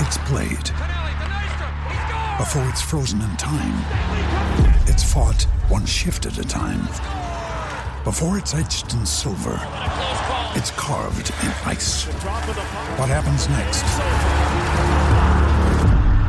it's played. Before it's frozen in time, it's fought one shift at a time. Before it's etched in silver, it's carved in ice. What happens next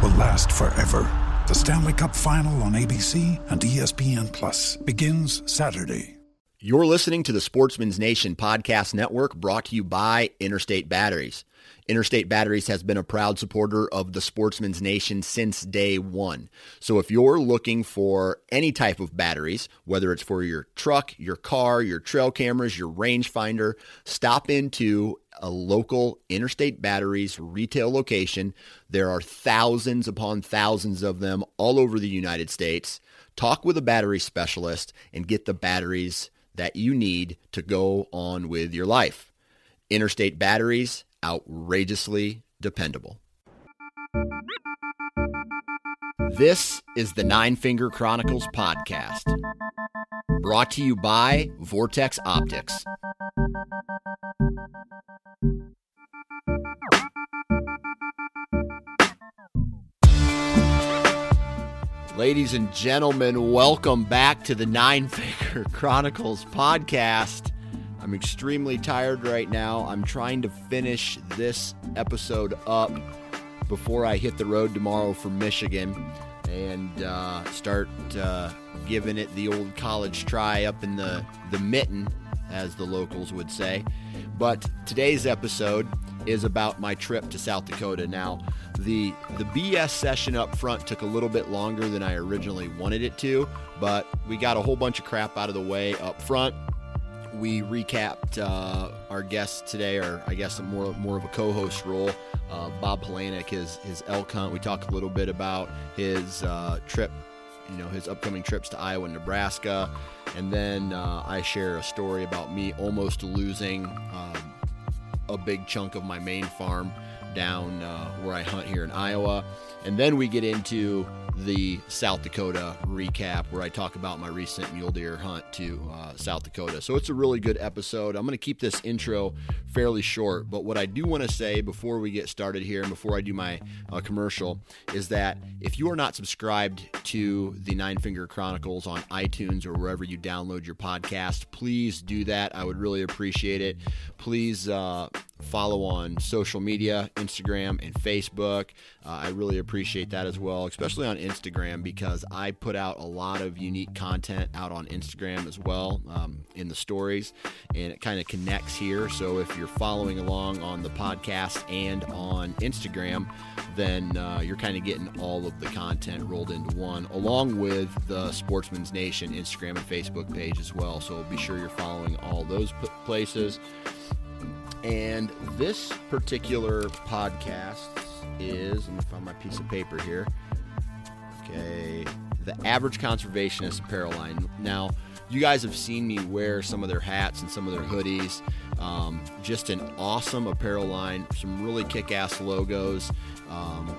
will last forever. The Stanley Cup Final on ABC and ESPN Plus begins Saturday. You're listening to the Sportsman's Nation Podcast Network brought to you by Interstate Batteries. Interstate Batteries has been a proud supporter of the Sportsman's Nation since day one. So if you're looking for any type of batteries, whether it's for your truck, your car, your trail cameras, your rangefinder, stop into a local Interstate Batteries retail location. There are thousands upon thousands of them all over the United States. Talk with a battery specialist and get the batteries that you need to go on with your life. Interstate Batteries, outrageously dependable. This is the Nine Finger Chronicles podcast, brought to you by Vortex Optics. Ladies and gentlemen, welcome back to the Nine Finger Chronicles podcast. I'm extremely tired right now. I'm trying to finish this episode up before I hit the road tomorrow for Michigan and uh, start uh, giving it the old college try up in the, the mitten, as the locals would say. But today's episode is about my trip to South Dakota. Now, the the BS session up front took a little bit longer than I originally wanted it to, but we got a whole bunch of crap out of the way up front. We recapped uh, our guest today, or I guess more more of a co-host role. Uh, Bob Polanic, his his elk hunt. We talked a little bit about his uh, trip you know his upcoming trips to Iowa and Nebraska, and then uh, I share a story about me almost losing um, a big chunk of my main farm down uh, where I hunt here in Iowa, and then we get into the South Dakota recap where I talk about my recent mule deer hunt to uh, South Dakota. So it's a really good episode. I'm going to keep this intro fairly short, but what I do want to say before we get started here and before I do my uh, commercial is that if you are not subscribed to the Nine Finger Chronicles on iTunes or wherever you download your podcast, please do that. I would really appreciate it. Please uh, follow on social media, Instagram and Facebook. Uh, I really appreciate that as well, especially on Instagram because I put out a lot of unique content out on Instagram as well um, in the stories, and it kind of connects here. So if you're following along on the podcast and on Instagram, then uh, you're kind of getting all of the content rolled into one, along with the Sportsman's Nation Instagram and Facebook page as well. So be sure you're following all those places. And this particular podcast is, let me find my piece of paper here. Okay, the average conservationist apparel line. Now, you guys have seen me wear some of their hats and some of their hoodies. Um, just an awesome apparel line, some really kick ass logos. Um,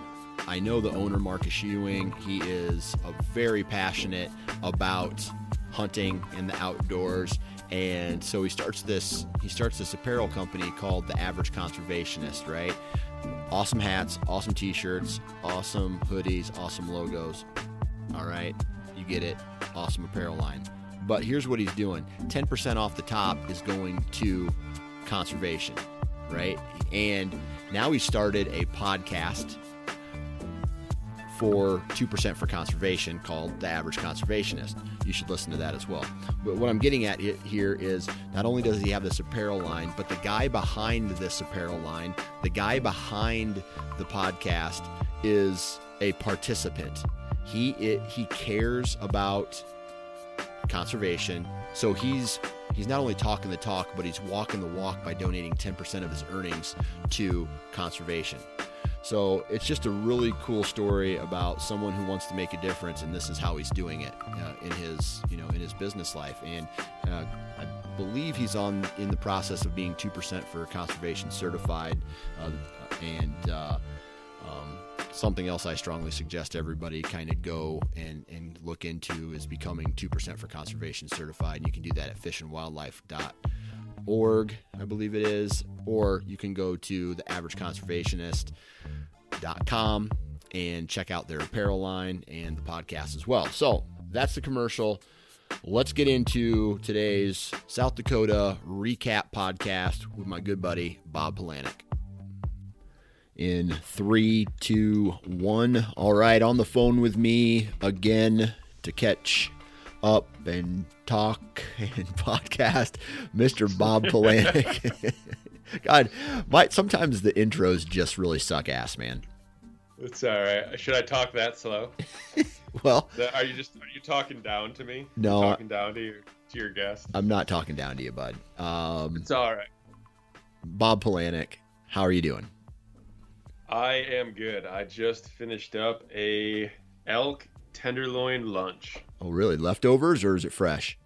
I know the owner, Marcus Ewing. He is very passionate about hunting and the outdoors and so he starts this he starts this apparel company called the average conservationist right? Awesome hats awesome t-shirts awesome hoodies awesome logos. All right? You get it. Awesome apparel line. But here's what he's doing. 10% off the top is going to conservation right? And now he started a podcast for 2% for conservation called The Average Conservationist. You should listen to that as well. But what I'm getting at here is not only does he have this apparel line, but the guy behind this apparel line, the guy behind the podcast is a participant. He it, he cares about conservation. So he's he's not only talking the talk, but he's walking the walk by donating 10% of his earnings to conservation. So it's just a really cool story about someone who wants to make a difference, and this is how he's doing it uh, in his, you know, in his business life. And uh, I believe he's on in the process of being two percent for conservation certified, uh, and uh, um, something else I strongly suggest everybody kind of go and, and look into is becoming 2% for conservation certified. And you can do that at fishandwildlife.org, I believe it is, or you can go to the average conservationist.com and check out their apparel line and the podcast as well. So that's the commercial. Let's get into today's South Dakota recap podcast with my good buddy Bob Polanic in three, two, one. All right, on the phone with me again to catch up and talk and podcast, Mr. Bob Polanic. God, my sometimes the intros just really suck ass, man. It's all right. Should I talk that slow? well, are you just are you talking down to me? No, talking down to your to your guest. I'm not talking down to you, bud. Um, it's all right. Bob Polanic, how are you doing? I am good. I just finished up a elk tenderloin lunch. Oh, really? Leftovers or is it fresh?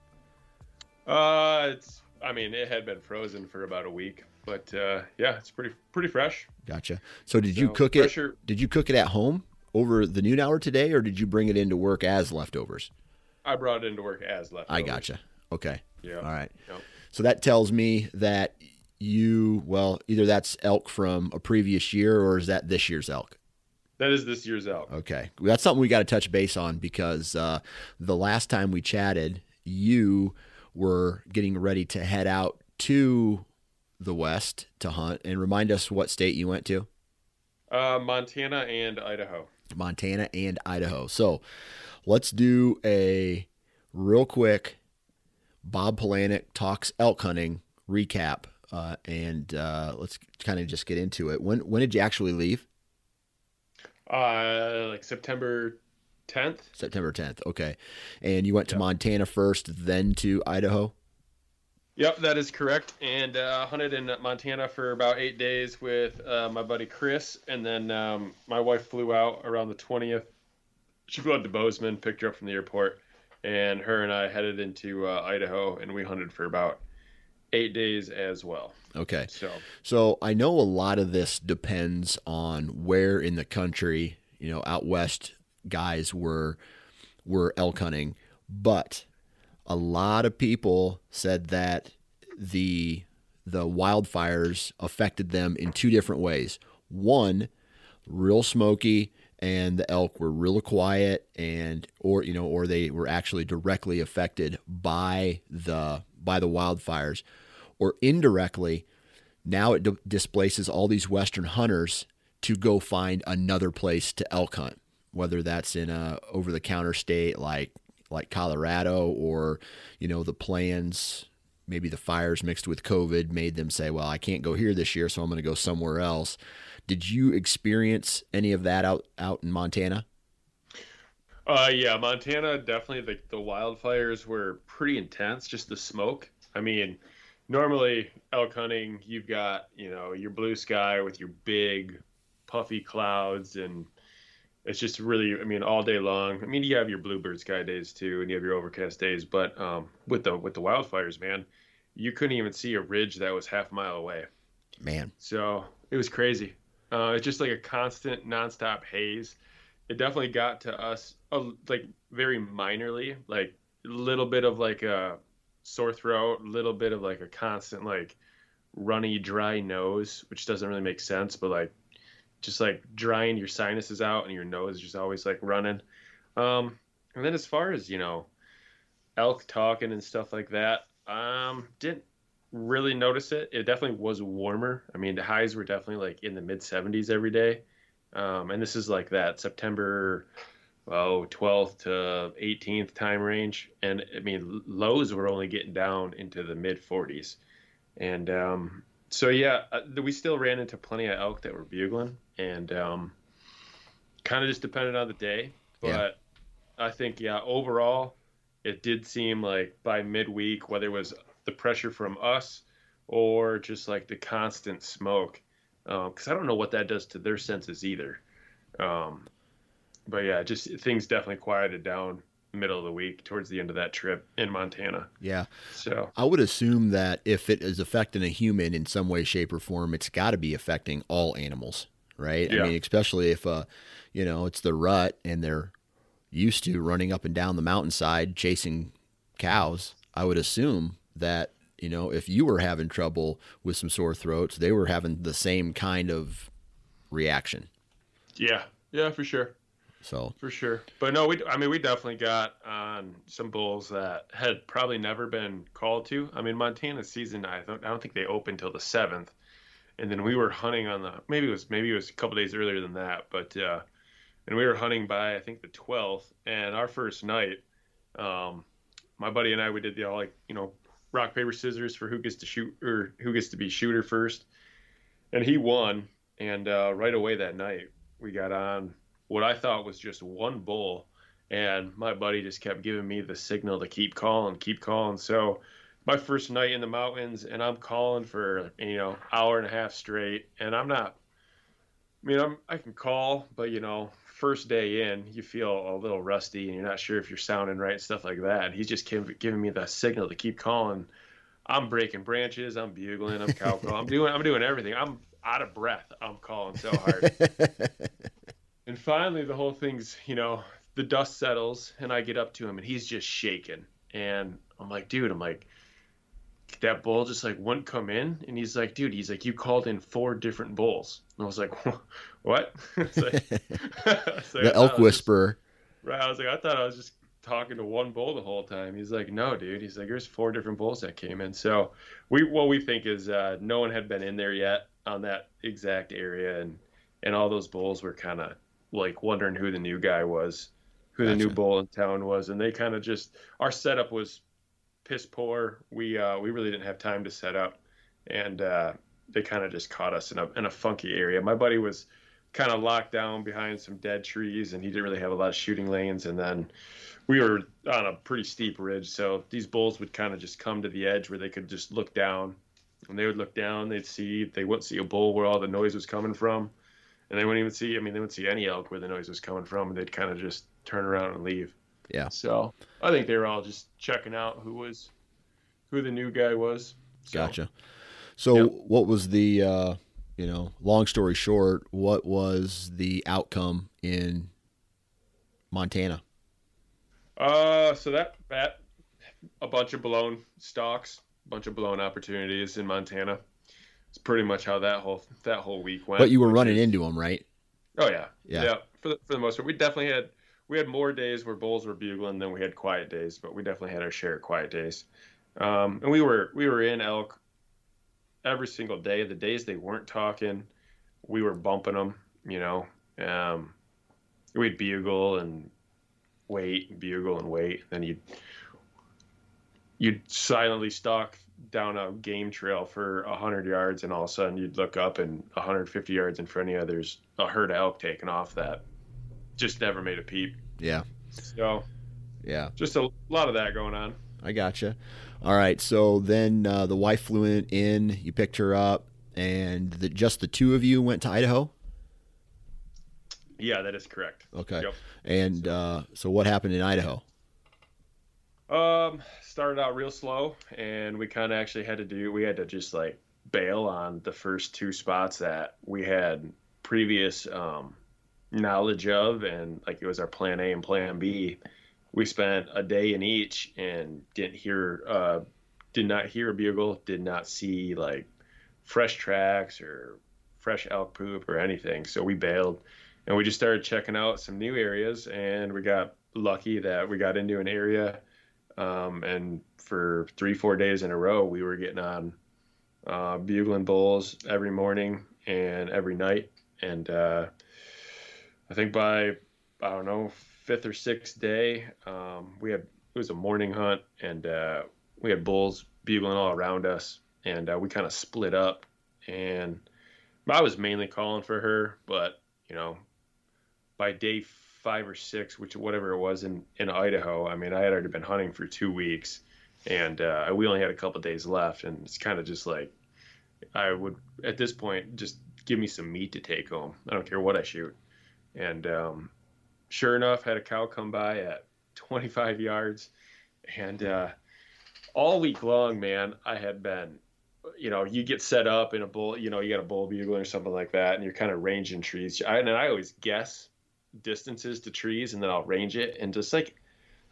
Uh, it's. I mean, it had been frozen for about a week, but uh, yeah, it's pretty pretty fresh. Gotcha. So, did you so, cook it? Did you cook it at home over the noon hour today, or did you bring it into work as leftovers? I brought it into work as leftovers. I gotcha. Okay. Yeah. All right. Yep. So that tells me that you well either that's elk from a previous year or is that this year's elk that is this year's elk okay. That's something we got to touch base on because uh, the last time we chatted you were getting ready to head out to the west to hunt. And remind us what state you went to. Uh, montana and idaho. Montana and idaho. So let's do a real quick bob polanic talks elk hunting recap uh, and uh, let's kind of just get into it. When when did you actually leave? Uh, like September 10th. September 10th. Okay, and you went to yep. Montana first, then to Idaho. Yep, that is correct. And uh, hunted in Montana for about eight days with uh, my buddy Chris, and then um, my wife flew out around the 20th. She flew out to Bozeman, picked her up from the airport, and her and I headed into uh, Idaho, and we hunted for about eight days as well. Okay. So, so I know a lot of this depends on where in the country, you know, out west guys were were elk hunting, but a lot of people said that the the wildfires affected them in two different ways. One, real smoky and the elk were real quiet and or you know or they were actually directly affected by the by the wildfires or indirectly, now it d- displaces all these Western hunters to go find another place to elk hunt, whether that's in a over the counter state like like Colorado or you know the plans maybe the fires mixed with COVID made them say, well, I can't go here this year, so I'm going to go somewhere else. Did you experience any of that out out in Montana? Uh, yeah, Montana definitely the the wildfires were pretty intense. Just the smoke. I mean, normally elk hunting, you've got you know your blue sky with your big puffy clouds, and it's just really, I mean, all day long. I mean, you have your bluebird sky days too, and you have your overcast days, but um, with the with the wildfires, man, you couldn't even see a ridge that was half a mile away. Man, so it was crazy. Uh, it's just like a constant, nonstop haze. It definitely got to us, like very minorly, like a little bit of like a sore throat, a little bit of like a constant like runny, dry nose, which doesn't really make sense, but like just like drying your sinuses out and your nose is just always like running. Um, and then as far as you know, elk talking and stuff like that, um, didn't really notice it. It definitely was warmer. I mean, the highs were definitely like in the mid 70s every day. Um, and this is like that September, oh, 12th to 18th time range, and I mean lows were only getting down into the mid 40s, and um, so yeah, uh, we still ran into plenty of elk that were bugling, and um, kind of just depended on the day, but yeah. I think yeah, overall, it did seem like by midweek, whether it was the pressure from us or just like the constant smoke, because um, I don't know what that does to their senses either. Um, but yeah, just things definitely quieted down middle of the week towards the end of that trip in Montana. Yeah. So I would assume that if it is affecting a human in some way, shape, or form, it's got to be affecting all animals, right? Yeah. I mean, especially if uh, you know, it's the rut and they're used to running up and down the mountainside chasing cows. I would assume that you know if you were having trouble with some sore throats, they were having the same kind of reaction. Yeah. Yeah, for sure. So for sure, but no, we I mean we definitely got on some bulls that had probably never been called to. I mean Montana season I don't I don't think they opened till the seventh, and then we were hunting on the maybe it was maybe it was a couple days earlier than that, but uh, and we were hunting by I think the twelfth, and our first night, um, my buddy and I we did the all like you know rock paper scissors for who gets to shoot or who gets to be shooter first, and he won, and uh, right away that night we got on what I thought was just one bull. And my buddy just kept giving me the signal to keep calling, keep calling. So my first night in the mountains, and I'm calling for you know hour and a half straight, and I'm not. I mean, I'm I can call, but you know, first day in, you feel a little rusty, and you're not sure if you're sounding right and stuff like that. He's just giving me the signal to keep calling. I'm breaking branches, I'm bugling, I'm cow calling, I'm doing I'm doing everything. I'm out of breath. I'm calling so hard. And finally, the whole thing's, you know, the dust settles, and I get up to him, and he's just shaking. And I'm like, dude, I'm like, that bull just like wouldn't come in. And he's like, dude, he's like, you called in four different bulls. And I was like, what? like, like, the elk whisperer. Just, right. I was like, I thought I was just talking to one bull the whole time. He's like, no, dude. He's like, there's four different bulls that came in. So we, what we think is, uh, no one had been in there yet on that exact area, and and all those bulls were kind of like wondering who the new guy was, who gotcha. the new bull in town was, and they kind of just our setup was piss poor. We uh, we really didn't have time to set up, and uh, they kind of just caught us in a in a funky area. My buddy was kind of locked down behind some dead trees, and he didn't really have a lot of shooting lanes. And then we were on a pretty steep ridge, so these bulls would kind of just come to the edge where they could just look down. And they would look down, they'd see they wouldn't see a bull where all the noise was coming from and they wouldn't even see. I mean, they wouldn't see any elk where the noise was coming from, and they'd kind of just turn around and leave. Yeah. So I think they were all just checking out who was who the new guy was. So, gotcha. So yep. what was the uh, you know, long story short, what was the outcome in Montana? Uh, so that that a bunch of blown stocks, a bunch of blown opportunities in Montana. It's pretty much how that whole that whole week went. But you were running is, into them, right? Oh yeah, yeah. yeah for the, for the most part, we definitely had we had more days where bulls were bugling than we had quiet days, but we definitely had our share of quiet days. Um, and we were we were in elk every single day. The days they weren't talking, we were bumping them. You know, um, we'd bugle and wait, bugle and wait. Then you'd you'd silently stalk down a game trail for 100 yards and all of a sudden you'd look up and 150 yards in front of you there's a herd of elk taking off that just never made a peep yeah so yeah just a lot of that going on i gotcha all right so then uh, the wife flew in you picked her up and the, just the two of you went to idaho yeah that is correct okay yep. and uh, so what happened in idaho um, started out real slow, and we kind of actually had to do. We had to just like bail on the first two spots that we had previous um, knowledge of, and like it was our plan A and plan B. We spent a day in each and didn't hear, uh, did not hear a bugle, did not see like fresh tracks or fresh elk poop or anything. So we bailed, and we just started checking out some new areas, and we got lucky that we got into an area um, and for three, four days in a row, we were getting on uh, bugling bulls every morning and every night. And uh, I think by I don't know fifth or sixth day, um, we had it was a morning hunt, and uh, we had bulls bugling all around us, and uh, we kind of split up. And I was mainly calling for her, but you know, by day five or six, which whatever it was in in Idaho, I mean, I had already been hunting for two weeks, and uh, we only had a couple days left, and it's kind of just like I would at this point just give me some meat to take home. I don't care what I shoot, and um, sure enough, had a cow come by at 25 yards, and uh, all week long, man, I had been, you know, you get set up in a bull, you know, you got a bull bugle or something like that, and you're kind of ranging trees. I, and I always guess distances to trees, and then I'll range it, and just like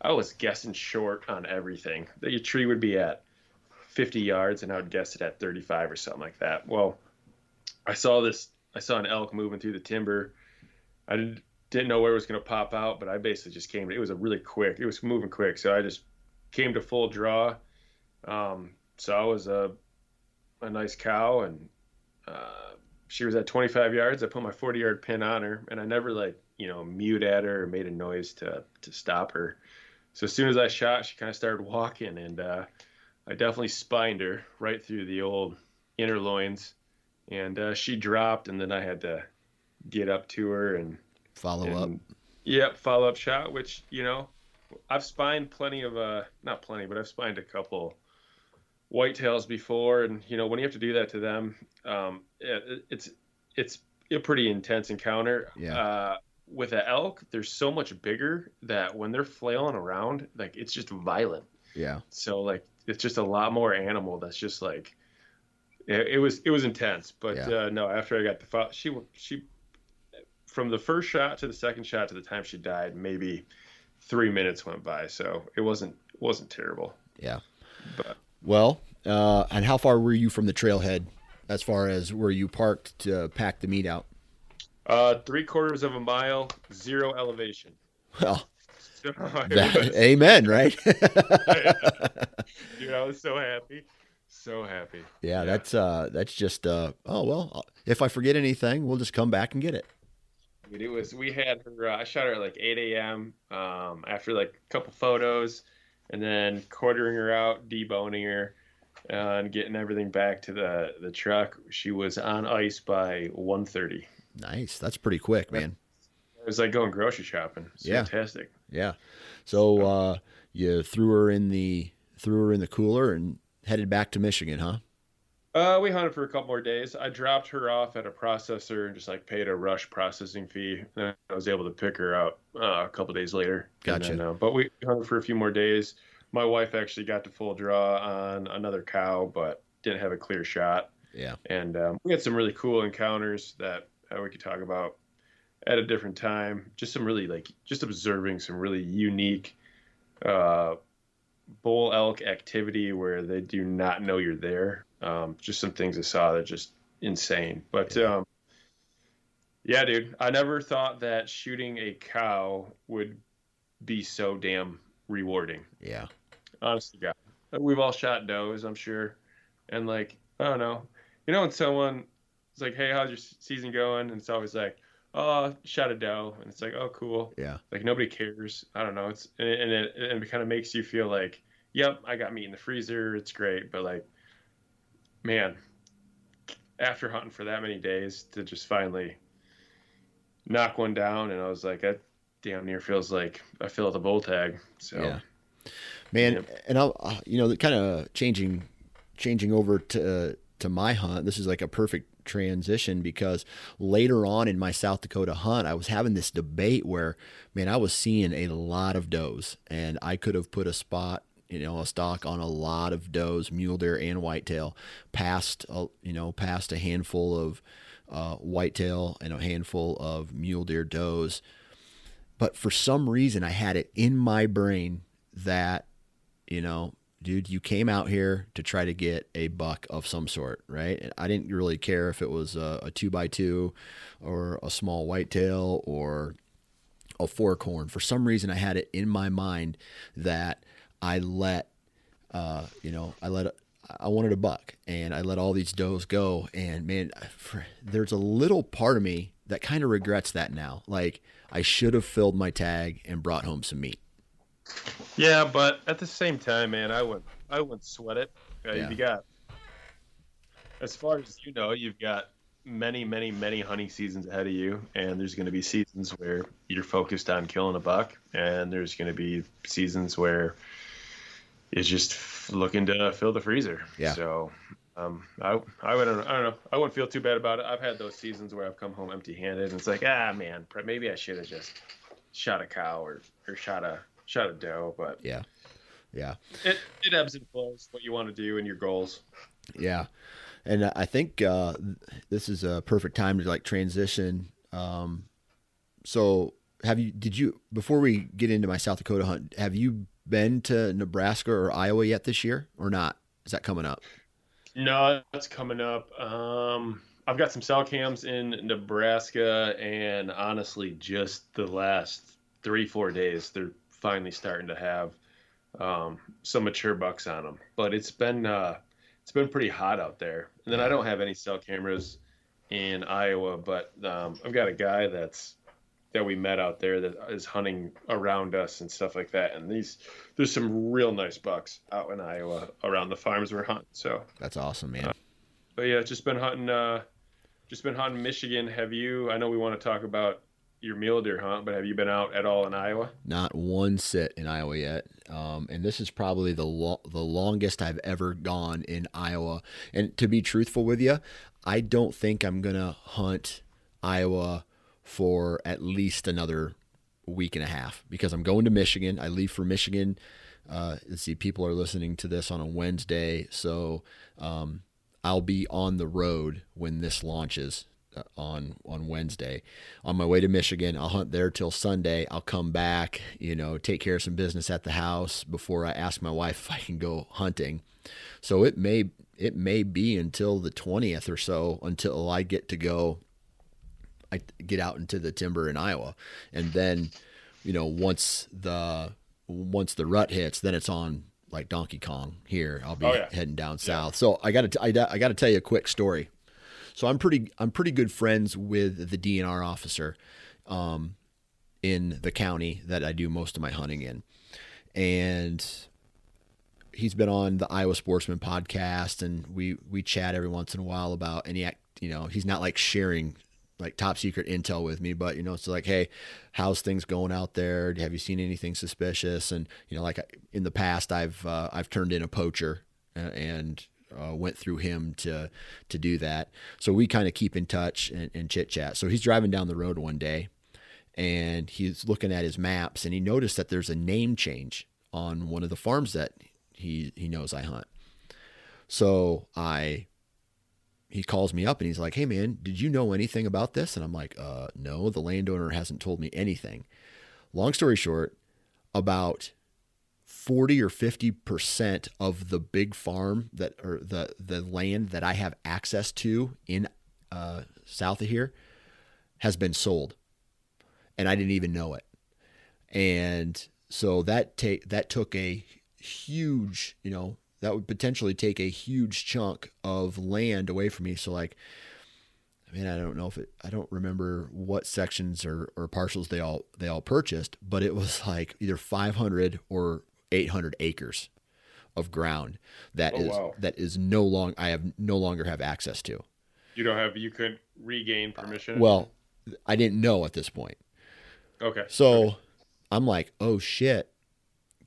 I was guessing short on everything. That your tree would be at 50 yards, and I would guess it at 35 or something like that. Well, I saw this. I saw an elk moving through the timber. I didn't didn't know where it was going to pop out, but I basically just came. It was a really quick. It was moving quick, so I just came to full draw. Um, so I was a a nice cow, and uh, she was at 25 yards. I put my 40 yard pin on her, and I never like you know mute at her or made a noise to to stop her. So as soon as I shot, she kind of started walking, and uh, I definitely spined her right through the old inner loins, and uh, she dropped, and then I had to get up to her and Follow and, up. Yep, follow up shot, which, you know, I've spined plenty of uh not plenty, but I've spined a couple whitetails before and you know, when you have to do that to them, um it, it's it's a pretty intense encounter. Yeah. Uh with an elk, they're so much bigger that when they're flailing around, like it's just violent. Yeah. So like it's just a lot more animal that's just like it, it was it was intense, but yeah. uh, no. After I got the she she from the first shot to the second shot to the time she died, maybe three minutes went by. So it wasn't wasn't terrible. Yeah. But well, uh, and how far were you from the trailhead, as far as where you parked to pack the meat out? Uh, three quarters of a mile, zero elevation. Well, so that, amen, right? Dude, I was so happy, so happy. Yeah, yeah. that's uh, that's just uh, oh well. If I forget anything, we'll just come back and get it. It was we had her. Uh, I shot her at like 8 a.m. Um, after like a couple photos, and then quartering her out, deboning her, uh, and getting everything back to the the truck. She was on ice by 1:30. Nice. That's pretty quick, man. It was like going grocery shopping. It's yeah. fantastic. Yeah. So uh, you threw her in the threw her in the cooler and headed back to Michigan, huh? Uh, we hunted for a couple more days. I dropped her off at a processor and just like paid a rush processing fee. And I was able to pick her up uh, a couple days later. Gotcha. Then, uh, but we hunted for a few more days. My wife actually got to full draw on another cow, but didn't have a clear shot. Yeah. And um, we had some really cool encounters that uh, we could talk about at a different time. Just some really like just observing some really unique uh, bull elk activity where they do not know you're there. Um, just some things I saw that just insane. But yeah. Um, yeah, dude, I never thought that shooting a cow would be so damn rewarding. Yeah. Honestly, God, we've all shot does, I'm sure, and like I don't know, you know, when someone is like, "Hey, how's your season going?" and it's always like, "Oh, shot a doe," and it's like, "Oh, cool." Yeah. Like nobody cares. I don't know. It's and it, and it, and it kind of makes you feel like, "Yep, I got meat in the freezer. It's great," but like man, after hunting for that many days to just finally knock one down, and I was like, that damn near feels like I fill out the bull tag. So, yeah. man, yeah. and I'll, uh, you know, kind of changing, changing over to uh, to my hunt. This is like a perfect transition because later on in my South Dakota hunt, I was having this debate where, man, I was seeing a lot of does, and I could have put a spot you know, a stock on a lot of does, mule deer and whitetail, past a, you know, past a handful of uh, whitetail and a handful of mule deer does. But for some reason, I had it in my brain that, you know, dude, you came out here to try to get a buck of some sort, right? I didn't really care if it was a, a two by two or a small whitetail or a fork horn. For some reason, I had it in my mind that I let, uh, you know, I let, I wanted a buck and I let all these does go. And man, for, there's a little part of me that kind of regrets that now. Like I should have filled my tag and brought home some meat. Yeah, but at the same time, man, I wouldn't I wouldn't sweat it. Uh, Yeah. You got as far as you know, you've got many, many, many hunting seasons ahead of you, and there's going to be seasons where you're focused on killing a buck, and there's going to be seasons where it's just looking to fill the freezer. Yeah. So, um, I I wouldn't I don't know I wouldn't feel too bad about it. I've had those seasons where I've come home empty-handed, and it's like ah man, maybe I should have just shot a cow or or shot a shot a doe, but Yeah. Yeah. it, it ebbs and flows what you want to do and your goals. Yeah, and I think uh, this is a perfect time to like transition. Um, so, have you? Did you before we get into my South Dakota hunt? Have you been to Nebraska or Iowa yet this year, or not? Is that coming up? No, that's coming up. Um, I've got some cell cams in Nebraska, and honestly, just the last three, four days, they're finally starting to have um, some mature bucks on them. But it's been uh, it's been pretty hot out there. And then I don't have any cell cameras in Iowa, but um, I've got a guy that's that we met out there that is hunting around us and stuff like that. And these there's some real nice bucks out in Iowa around the farms we're hunting. So That's awesome, man. but yeah, just been hunting. Uh, just been hunting Michigan. Have you? I know we want to talk about your mule deer hunt, but have you been out at all in Iowa? Not one sit in Iowa yet, um, and this is probably the lo- the longest I've ever gone in Iowa. And to be truthful with you, I don't think I'm gonna hunt Iowa for at least another week and a half because I'm going to Michigan. I leave for Michigan. Uh, let's see, people are listening to this on a Wednesday, so um, I'll be on the road when this launches uh, on on Wednesday. On my way to Michigan, I'll hunt there till Sunday. I'll come back, you know, take care of some business at the house before I ask my wife if I can go hunting. So it may it may be until the 20th or so until I get to go I get out into the timber in Iowa. And then, you know, once the once the rut hits, then it's on like Donkey Kong here. I'll be Oh, yeah. heading down south. So I got to I, I got to tell you a quick story. So I'm pretty I'm pretty good friends with the DNR officer um, in the county that I do most of my hunting in, and he's been on the Iowa Sportsman podcast, and we we chat every once in a while about any act. You know, he's not like sharing like top secret intel with me, but you know, it's like, hey, how's things going out there? Have you seen anything suspicious? And you know, like in the past, I've uh, I've turned in a poacher uh, and uh, went through him to to do that. So we kind of keep in touch and, and chit chat. So he's driving down the road one day, and he's looking at his maps, and he noticed that there's a name change on one of the farms that he he knows I hunt. So I he calls me up and he's like, "Hey man, did you know anything about this?" And I'm like, "Uh, no, the landowner hasn't told me anything." Long story short, about 40 or 50% of the big farm that or the the land that I have access to in uh, south of here has been sold. And I didn't even know it. And so that take that took a huge, you know, that would potentially take a huge chunk of land away from me. So like I mean, I don't know if it I don't remember what sections or, or parcels they all they all purchased, but it was like either 500 or 800 acres of ground that Oh, is wow. that is no long I have no longer have access to. You don't have. You couldn't regain uh, permission. Well, I didn't know at this point. okay. So I'm like, oh shit.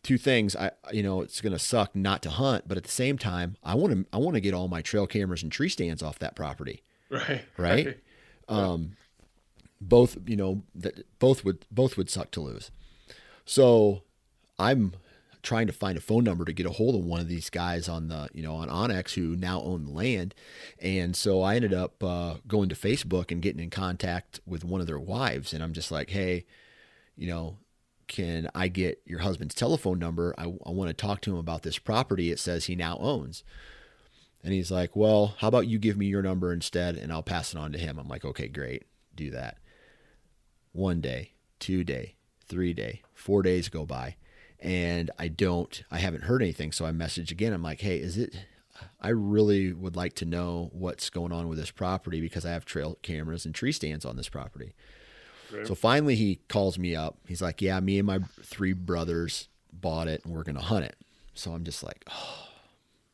Two things. I you know it's gonna suck not to hunt, but at the same time, I want to I want to get all my trail cameras and tree stands off that property. Right. Right? Um, both you know that both would both would suck to lose. So I'm trying to find a phone number to get a hold of one of these guys on the you know on onX who now own the land, and so I ended up uh, going to Facebook and getting in contact with one of their wives, and I'm just like, hey, you know, can I get your husband's telephone number? I, I want to talk to him about this property. It says he now owns. And he's like, well, how about you give me your number instead and I'll pass it on to him. I'm like, okay, great. Do that. One day, two day, three day, four days go by and I don't, I haven't heard anything. So I message again. I'm like, hey, is it, I really would like to know what's going on with this property because I have trail cameras and tree stands on this property. Right. So finally, he calls me up. He's like, "Yeah, me and my three brothers bought it, and we're gonna hunt it." So I'm just like, oh.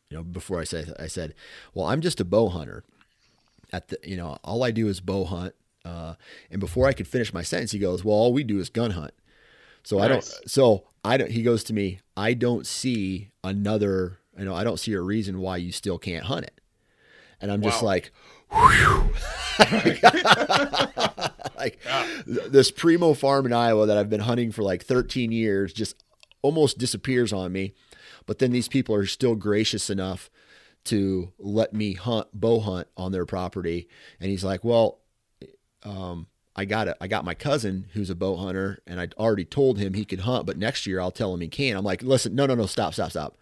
you know, before I said, I said, "Well, I'm just a bow hunter. At the, you know, all I do is bow hunt." Uh, and before I could finish my sentence, he goes, "Well, all we do is gun hunt." So nice. I don't. So I don't. He goes to me. I don't see another. You know, I don't see a reason why you still can't hunt it. And I'm wow. just like, like this primo farm in Iowa that I've been hunting for like 13 years just almost disappears on me. But then these people are still gracious enough to let me hunt bow hunt on their property. And he's like, well, um, I got it. I got my cousin who's a bow hunter, and I already told him he could hunt, but next year I'll tell him he can. I'm like, listen, no, no, no, stop, stop, stop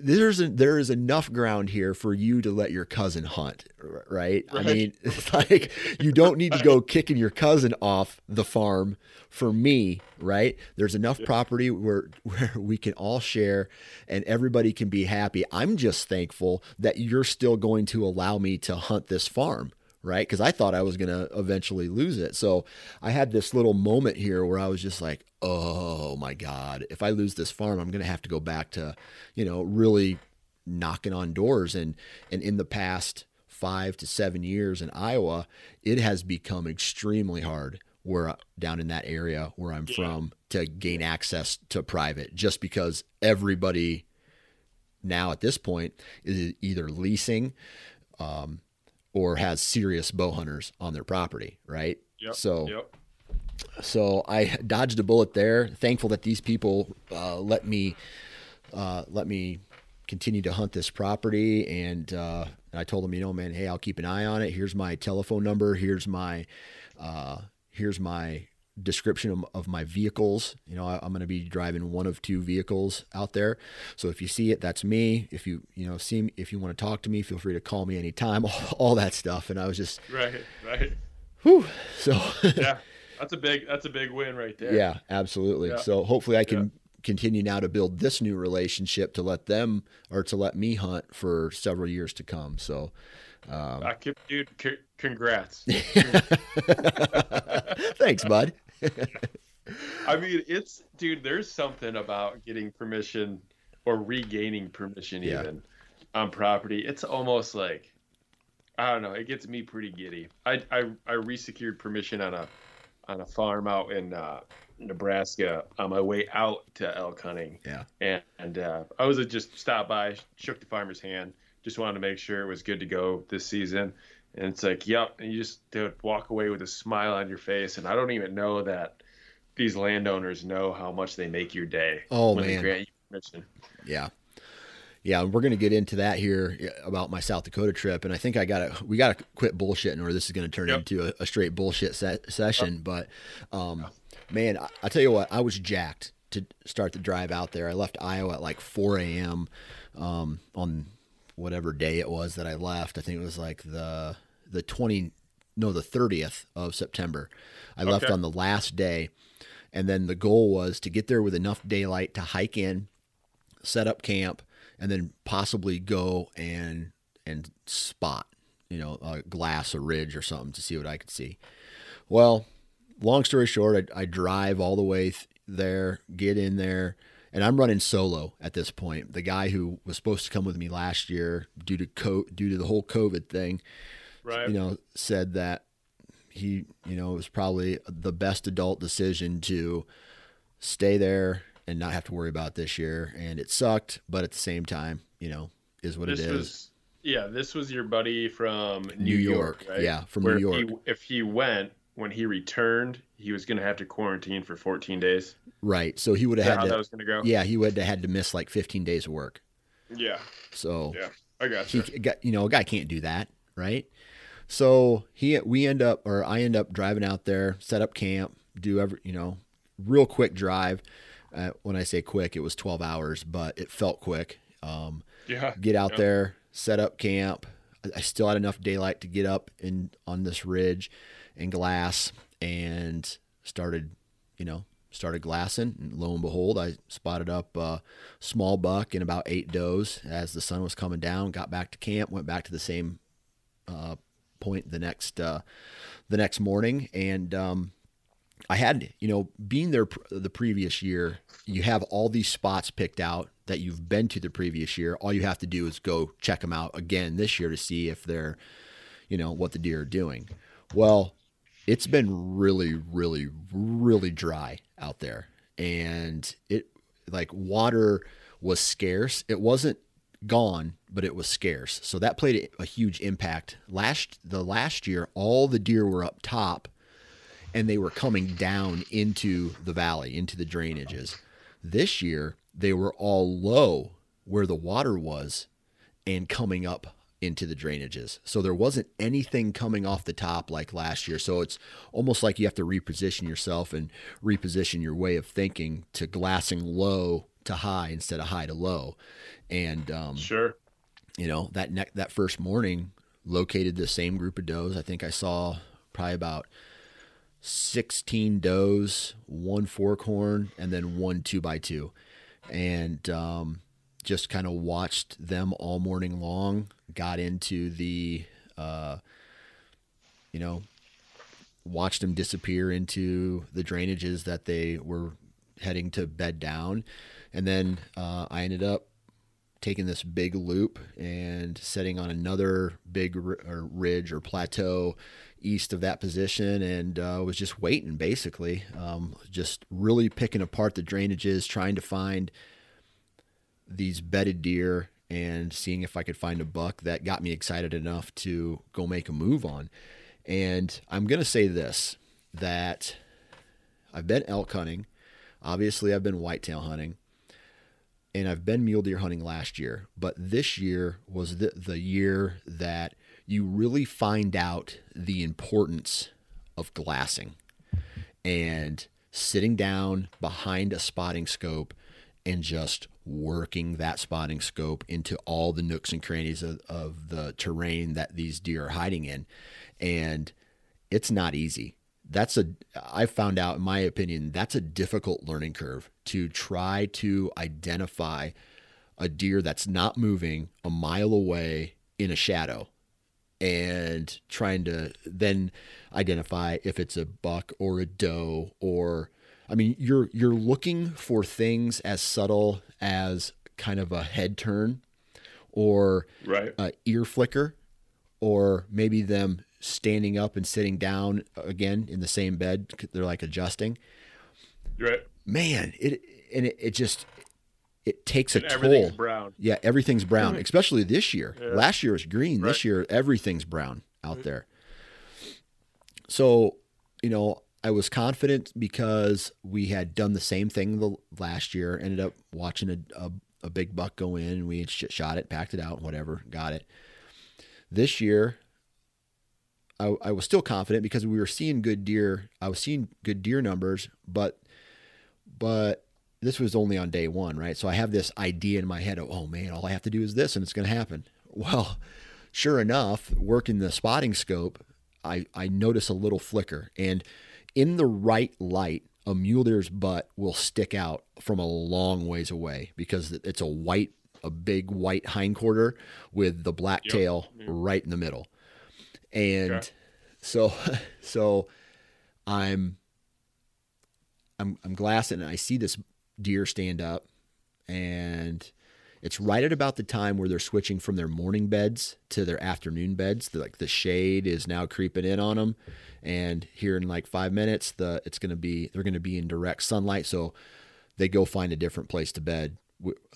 there's a, there is enough ground here for you to let your cousin hunt, right? right? I mean, it's like you don't need to go kicking your cousin off the farm for me, right? There's enough yeah. property where where we can all share and everybody can be happy. I'm just thankful that you're still going to allow me to hunt this farm right? Because I thought I was going to eventually lose it. So I had this little moment here where I was just like, oh my God, if I lose this farm, I'm going to have to go back to, you know, really knocking on doors. And, and in the past five to seven years in Iowa, it has become extremely hard where down in that area where I'm yeah. from to gain access to private just because everybody now at this point is either leasing, um, or has serious bow hunters on their property, right? Yep. So, yep. so I dodged a bullet there. Thankful that these people uh, let me uh, let me continue to hunt this property, and, uh, and I told them, you know, man, hey, I'll keep an eye on it. Here's my telephone number. Here's my uh, here's my description of, of, my vehicles. You know, I, am going to be driving one of two vehicles out there. So if you see it, that's me. If you, you know, see me, if you want to talk to me, feel free to call me anytime, all, all that stuff. And I was just, right, right. Whew. So yeah, that's a big, that's a big win right there. Yeah, absolutely. Yeah. So hopefully I can yeah. continue now to build this new relationship to let them or to let me hunt for several years to come. So, um, I keep, dude, congrats. Thanks, bud. I mean, it's dude. There's something about getting permission or regaining permission, yeah. even on property. It's almost like I don't know. It gets me pretty giddy. I I, I resecured permission on a on a farm out in uh, Nebraska on my way out to elk hunting. Yeah, and, and uh, I was just stopped by, shook the farmer's hand, just wanted to make sure it was good to go this season. And it's like, yep. And you just would walk away with a smile on your face. And I don't even know that these landowners know how much they make your day. Oh, when man. They grant you permission. Yeah. Yeah, we're going to get into that here about my South Dakota trip, and I think I got to we got to quit bullshitting, or this is going to turn yep. into a, a, straight bullshit session. Yep. But, um, man, I, I tell you what, I was jacked to start the drive out there. I left Iowa at like 4 a.m. Um, on whatever day it was that I left. I think it was like the the 20 no, the 30th of September. I okay. left on the last day. And then the goal was to get there with enough daylight to hike in, set up camp, and then possibly go and and spot, you know, a glass, a ridge or something to see what I could see. Well, long story short, I, I drive all the way th- there, get in there, and I'm running solo at this point. The guy who was supposed to come with me last year due to co- due to the whole COVID thing, right. you know, said that he, you know, it was probably the best adult decision to stay there and not have to worry about this year. And it sucked, but at the same time, you know, is what this it is. Was, yeah, this was your buddy from New, New York, York, right? Yeah, from Where New York. He, if he went when he returned, he was going to have to quarantine for 14 days. Right. So he would have had how to. That was going to go. Yeah, he would have had to miss like 15 days of work. Yeah. So. Yeah, I got you. He got, you know, a guy can't do that, right? So he, we end up, or I end up driving out there, set up camp, do every, you know, real quick drive. Uh, when I say quick, it was 12 hours, but it felt quick. Um, yeah. Get out yeah. there, set up camp. I still had enough daylight to get up in on this ridge and glass and started, you know, started glassing. And lo and behold, I spotted up a small buck and about eight does as the sun was coming down. Got back to camp, went back to the same uh, point the next uh, the next morning, and um, I had you know being there pr- the previous year, you have all these spots picked out that you've been to the previous year. All you have to do is go check them out again this year to see if they're you know what the deer are doing. Well, it's been really, really, really dry out there, and it like water was scarce. It wasn't gone, but it was scarce. So that played a huge impact. Last the last year, all the deer were up top and they were coming down into the valley, into the drainages. This year, they were all low where the water was and coming up into the drainages. So there wasn't anything coming off the top like last year. So it's almost like you have to reposition yourself and reposition your way of thinking to glassing low to high instead of high to low. And um, sure, you know that ne- that first morning located the same group of does. I think I saw probably about 16 does, one fork horn, and then one two by two, and um, just kind of watched them all morning long. Got into the, uh, you know, watched them disappear into the drainages that they were heading to bed down, and then uh, I ended up taking this big loop and setting on another big r- or ridge or plateau east of that position and uh, was just waiting basically. Um, just really picking apart the drainages trying to find these bedded deer and seeing if i could find a buck that got me excited enough to go make a move on. And i'm going to say this that i've been elk hunting. Obviously i've been whitetail hunting and I've been mule deer hunting last year, but this year was the, the year that you really find out the importance of glassing and sitting down behind a spotting scope and just working that spotting scope into all the nooks and crannies of, of the terrain that these deer are hiding in. And it's not easy that's a I found out in my opinion that's a difficult learning curve to try to identify a deer that's not moving a mile away in a shadow and trying to then identify if it's a buck or a doe or I mean you're you're looking for things as subtle as kind of a head turn or right. a ear flicker or maybe them standing up and sitting down again in the same bed. They're like adjusting. Right. Man, it and it, it just it takes and a toll. brown. Yeah, everything's brown, especially this year. Yeah. Last year was green. This year everything's brown out mm-hmm. there. So, you know, I was confident because we had done the same thing the last year. Ended up watching a, a, a big buck go in, and we shot it, packed it out, whatever, got it. This year, I, I was still confident because we were seeing good deer. I was seeing good deer numbers, but but this was only on day one, right? So I have this idea in my head of, oh man, all I have to do is this, and it's going to happen. Well, sure enough, working the spotting scope, I I notice a little flicker, and in the right light, a mule deer's butt will stick out from a long ways away because it's a white, a big white hindquarter with the black Yep. tail Yeah. right in the middle. And Okay. so so I'm I'm I'm glassing and I see this deer stand up and it's right at about the time where they're switching from their morning beds to their afternoon beds. The, like the shade is now creeping in on them, and here in like five minutes, the it's gonna be they're gonna be in direct sunlight, so they go find a different place to bed,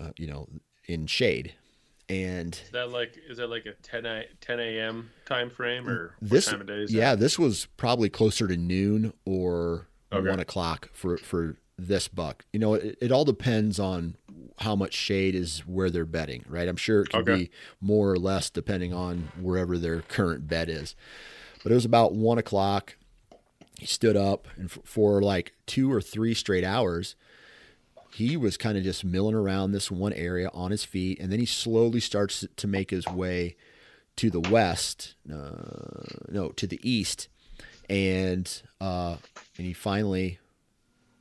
uh, you know, in shade. And Is that like is that like a 10 a, 10 a.m. time frame or this what time of day is yeah that? this was probably closer to noon or Okay. one o'clock for for this buck you know it, it all depends on how much shade is where they're bedding right i'm sure it can Okay. be more or less depending on wherever their current bed is but it was about one o'clock. He stood up and for like two or three straight hours he was kind of just milling around this one area on his feet and then he slowly starts to make his way to the west uh, no to the east. And uh, and he finally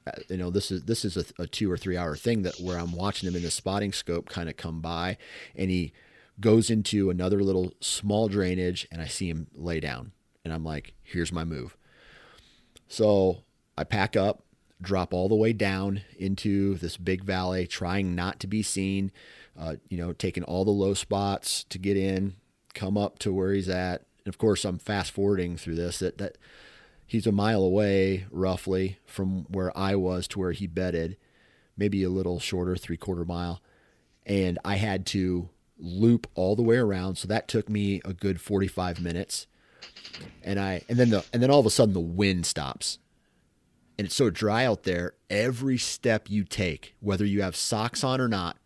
uh, you know, this is this is a, a two or three hour thing that where I'm watching him in the spotting scope kind of come by, and he goes into another little small drainage, and I see him lay down, and I'm like, here's my move. So I pack up, drop all the way down into this big valley, trying not to be seen. Uh, you know, taking all the low spots to get in, come up to where he's at. And of course, I'm fast forwarding through this. That that he's a mile away, roughly, from where I was to where he bedded, maybe a little shorter, three quarter mile. And I had to loop all the way around. So that took me a good 45 minutes. And I and then the and then all of a sudden the wind stops and it's so dry out there, every step you take, whether you have socks on or not,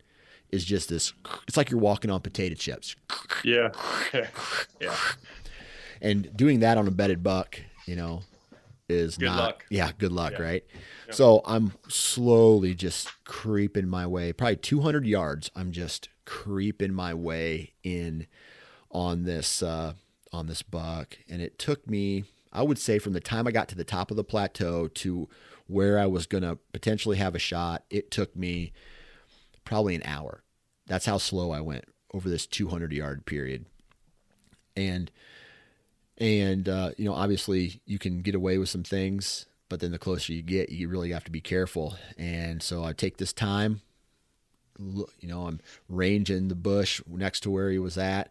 is just this. It's like you're walking on potato chips. Yeah. yeah. And doing that on a bedded buck, you know, is Good not. luck. Yeah, good luck, Yeah. right? So I'm slowly just creeping my way, probably 200 yards. I'm just creeping my way in on this uh, on this buck, and it took me, I would say, from the time I got to the top of the plateau to where I was gonna potentially have a shot, it took me probably an hour. That's how slow I went over this 200 yard period, and and uh, you know obviously you can get away with some things but then the closer you get you really have to be careful and so i take this time you know i'm ranging the bush next to where he was at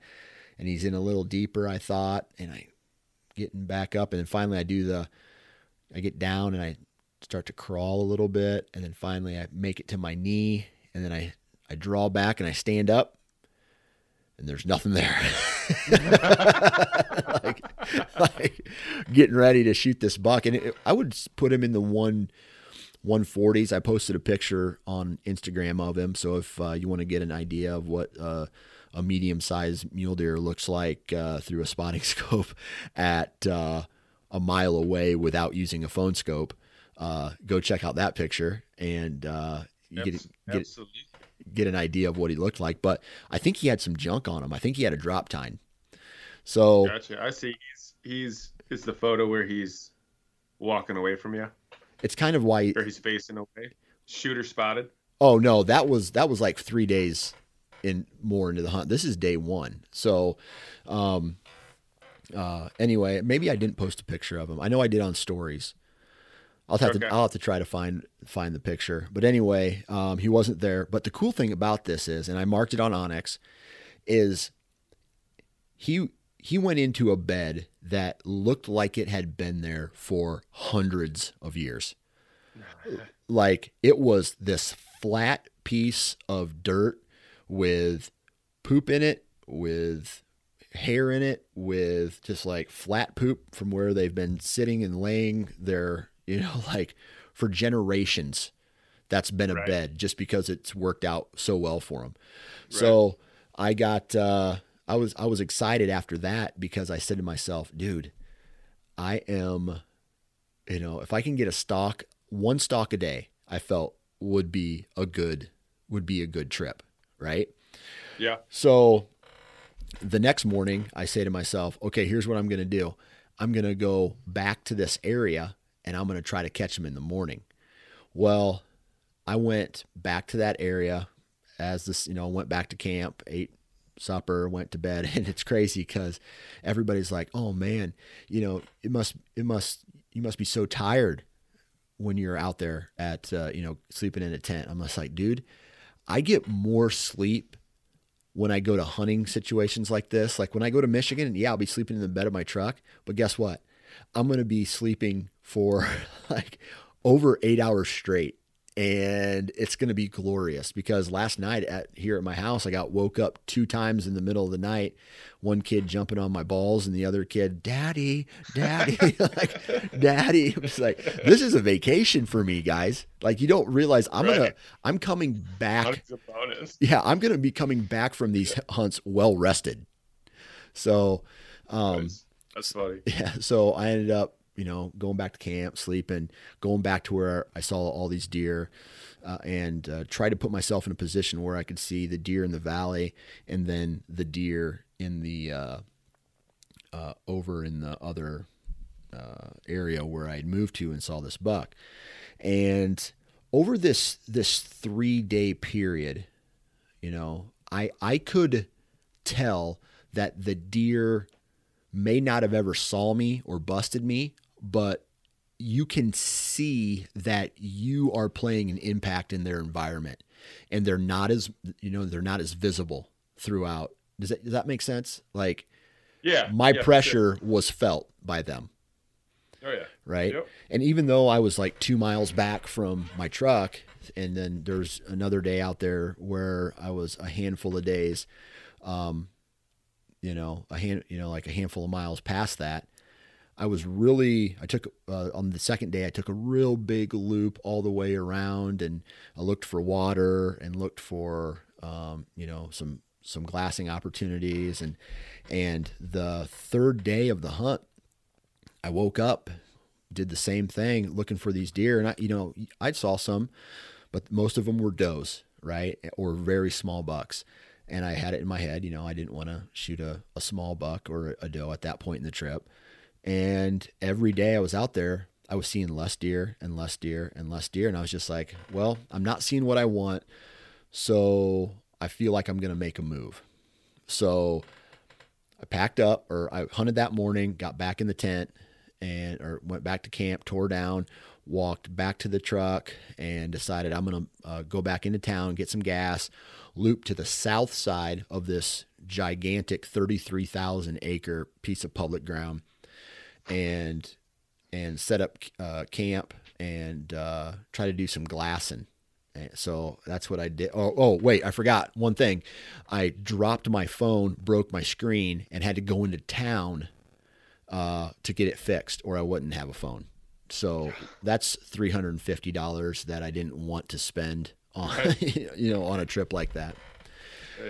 and he's in a little deeper i thought and i getting back up and then finally i do the i get down and i start to crawl a little bit and then finally i make it to my knee and then i i draw back and i stand up and there's nothing there. Like, like getting ready to shoot this buck and it, i would put him in the one 140s i posted a picture on instagram of him so if uh, you want to get an idea of what uh, a medium-sized mule deer looks like uh, through a spotting scope at uh, a mile away without using a phone scope uh, go check out that picture and uh, you get, get get an idea of what he looked like. But I think he had some junk on him. I think he had a drop tine. So Gotcha. I see. He's he's it's the photo where he's walking away from you, it's kind of why. or he's facing away. Shooter spotted. Oh no, that was that was like three days in more into the hunt. This is day one. So, um, uh, anyway, maybe I didn't post a picture of him. I know I did on stories. I'll have Okay. to I'll have to try to find find the picture. But anyway, um, he wasn't there. But the cool thing about this is, and I marked it on onX, is he he went into a bed that looked like it had been there for hundreds of years. Like it was this flat piece of dirt with poop in it, with hair in it, with just like flat poop from where they've been sitting and laying their, you know, like for generations. That's been a Right. bed just because it's worked out so well for them. So I got, uh, I was, I was excited after that because I said to myself, dude, I am, you know, if I can get a stock, one stock a day, I felt would be a good, would be a good trip. Right. Yeah. So the next morning, I say to myself, okay, here's what I'm going to do. I'm going to go back to this area and I'm going to try to catch them in the morning. Well, I went back to that area as this, you know, went back to camp, ate supper, went to bed, and it's crazy because everybody's like, "Oh man, you know, it must, it must, you must be so tired when you're out there at, uh, you know, sleeping in a tent." I'm just like, dude, I get more sleep when I go to hunting situations like this. Like when I go to Michigan, yeah, I'll be sleeping in the bed of my truck. But guess what? I'm going to be sleeping for like over eight hours straight. And it's going to be glorious because last night at here at my house, I got woke up two times in the middle of the night. One kid jumping on my balls, and the other kid, "Daddy, Daddy, like, Daddy." It was like this is a vacation for me, guys. Like you don't realize I'm gonna, I'm coming back yeah, I'm going to be coming back from these hunts well rested. So, um, Nice. That's funny. yeah, so I ended up, you know, going back to camp, sleeping, going back to where I saw all these deer, uh, and uh, try to put myself in a position where I could see the deer in the valley and then the deer in the uh, uh, over in the other uh, area where I'd moved to and saw this buck. And over this this three day period, you know, I I could tell that the deer may not have ever saw me or busted me, but you can see that you are playing an impact in their environment and they're not as you know they're not as visible throughout. Does that does that make sense? Like yeah my yeah, pressure sure. was felt by them. Oh yeah. Right? Yep. and even though i was like two miles back from my truck and then there's another day out there where i was a handful of days um you know a hand you know like a handful of miles past that I was really, I took, uh, on the second day, I took a real big loop all the way around and I looked for water and looked for, um, you know, some, some glassing opportunities. And, and the third day of the hunt, I woke up, did the same thing, looking for these deer. And I, you know, I saw some, but most of them were does, right? Or very small bucks. And I had it in my head, you know, I didn't want to shoot a, a small buck or a doe at that point in the trip. And every day I was out there, I was seeing less deer and less deer and less deer. And I was just like, well, I'm not seeing what I want. So I feel like I'm going to make a move. So I packed up or I hunted that morning, got back in the tent and or went back to camp, tore down, walked back to the truck and decided I'm going to uh, go back into town, get some gas, loop to the south side of this gigantic 33,000 acre piece of public ground and and set up uh, camp and uh, try to do some glassing. And so that's what I did. Oh, oh, wait, I forgot one thing. I dropped my phone, broke my screen, and had to go into town uh, to get it fixed, or I wouldn't have a phone. So that's three hundred and fifty dollars that I didn't want to spend on you know on a trip like that.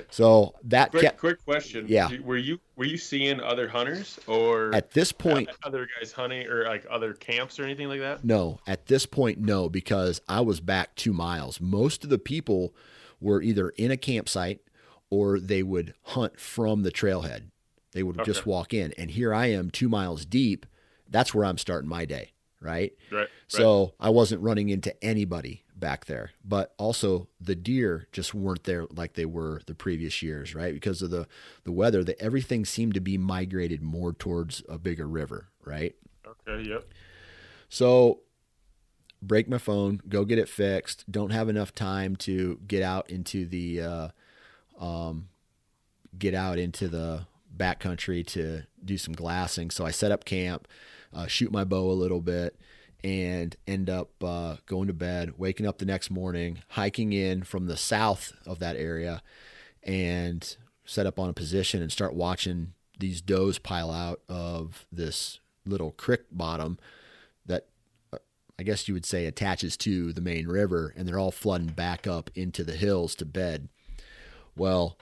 So that quick, kept, quick question. Yeah. Were you were you seeing other hunters or at this point other guys hunting or like other camps or anything like that? No, at this point, no, because I was back two miles. Most of the people were either in a campsite or they would hunt from the trailhead. They would okay. just walk in, and here I am, two miles deep. That's where I'm starting my day, right? Right. So right. I wasn't running into anybody back there. But also the deer just weren't there like they were the previous years, right? Because of the the weather, that everything seemed to be migrated more towards a bigger river, right? Okay, yep. So break my phone, go get it fixed. Don't have enough time to get out into the uh, um, get out into the backcountry to do some glassing. So I set up camp, uh, shoot my bow a little bit, and end up uh, going to bed, waking up the next morning, hiking in from the south of that area, and set up on a position and start watching these does pile out of this little creek bottom that uh, I guess you would say attaches to the main river, and they're all flooding back up into the hills to bed. Well,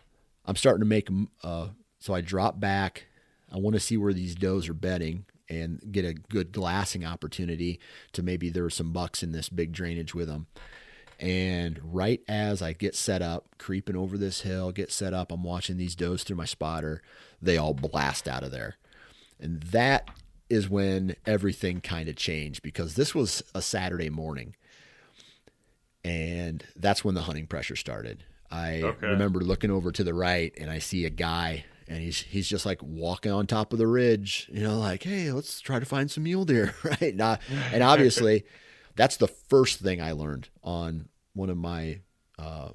I'm starting to make uh, so I drop back. I want to see where these does are bedding and get a good glassing opportunity to maybe there are some bucks in this big drainage with them. And right as I get set up, creeping over this hill, get set up, I'm watching these does through my spotter. They all blast out of there. And that is when everything kind of changed because this was a Saturday morning. And that's when the hunting pressure started. I okay. remember looking over to the right and I see a guy and he's he's just like walking on top of the ridge, you know, like, hey, let's try to find some mule deer, right? Now, and obviously, that's the first thing I learned on one of my uh,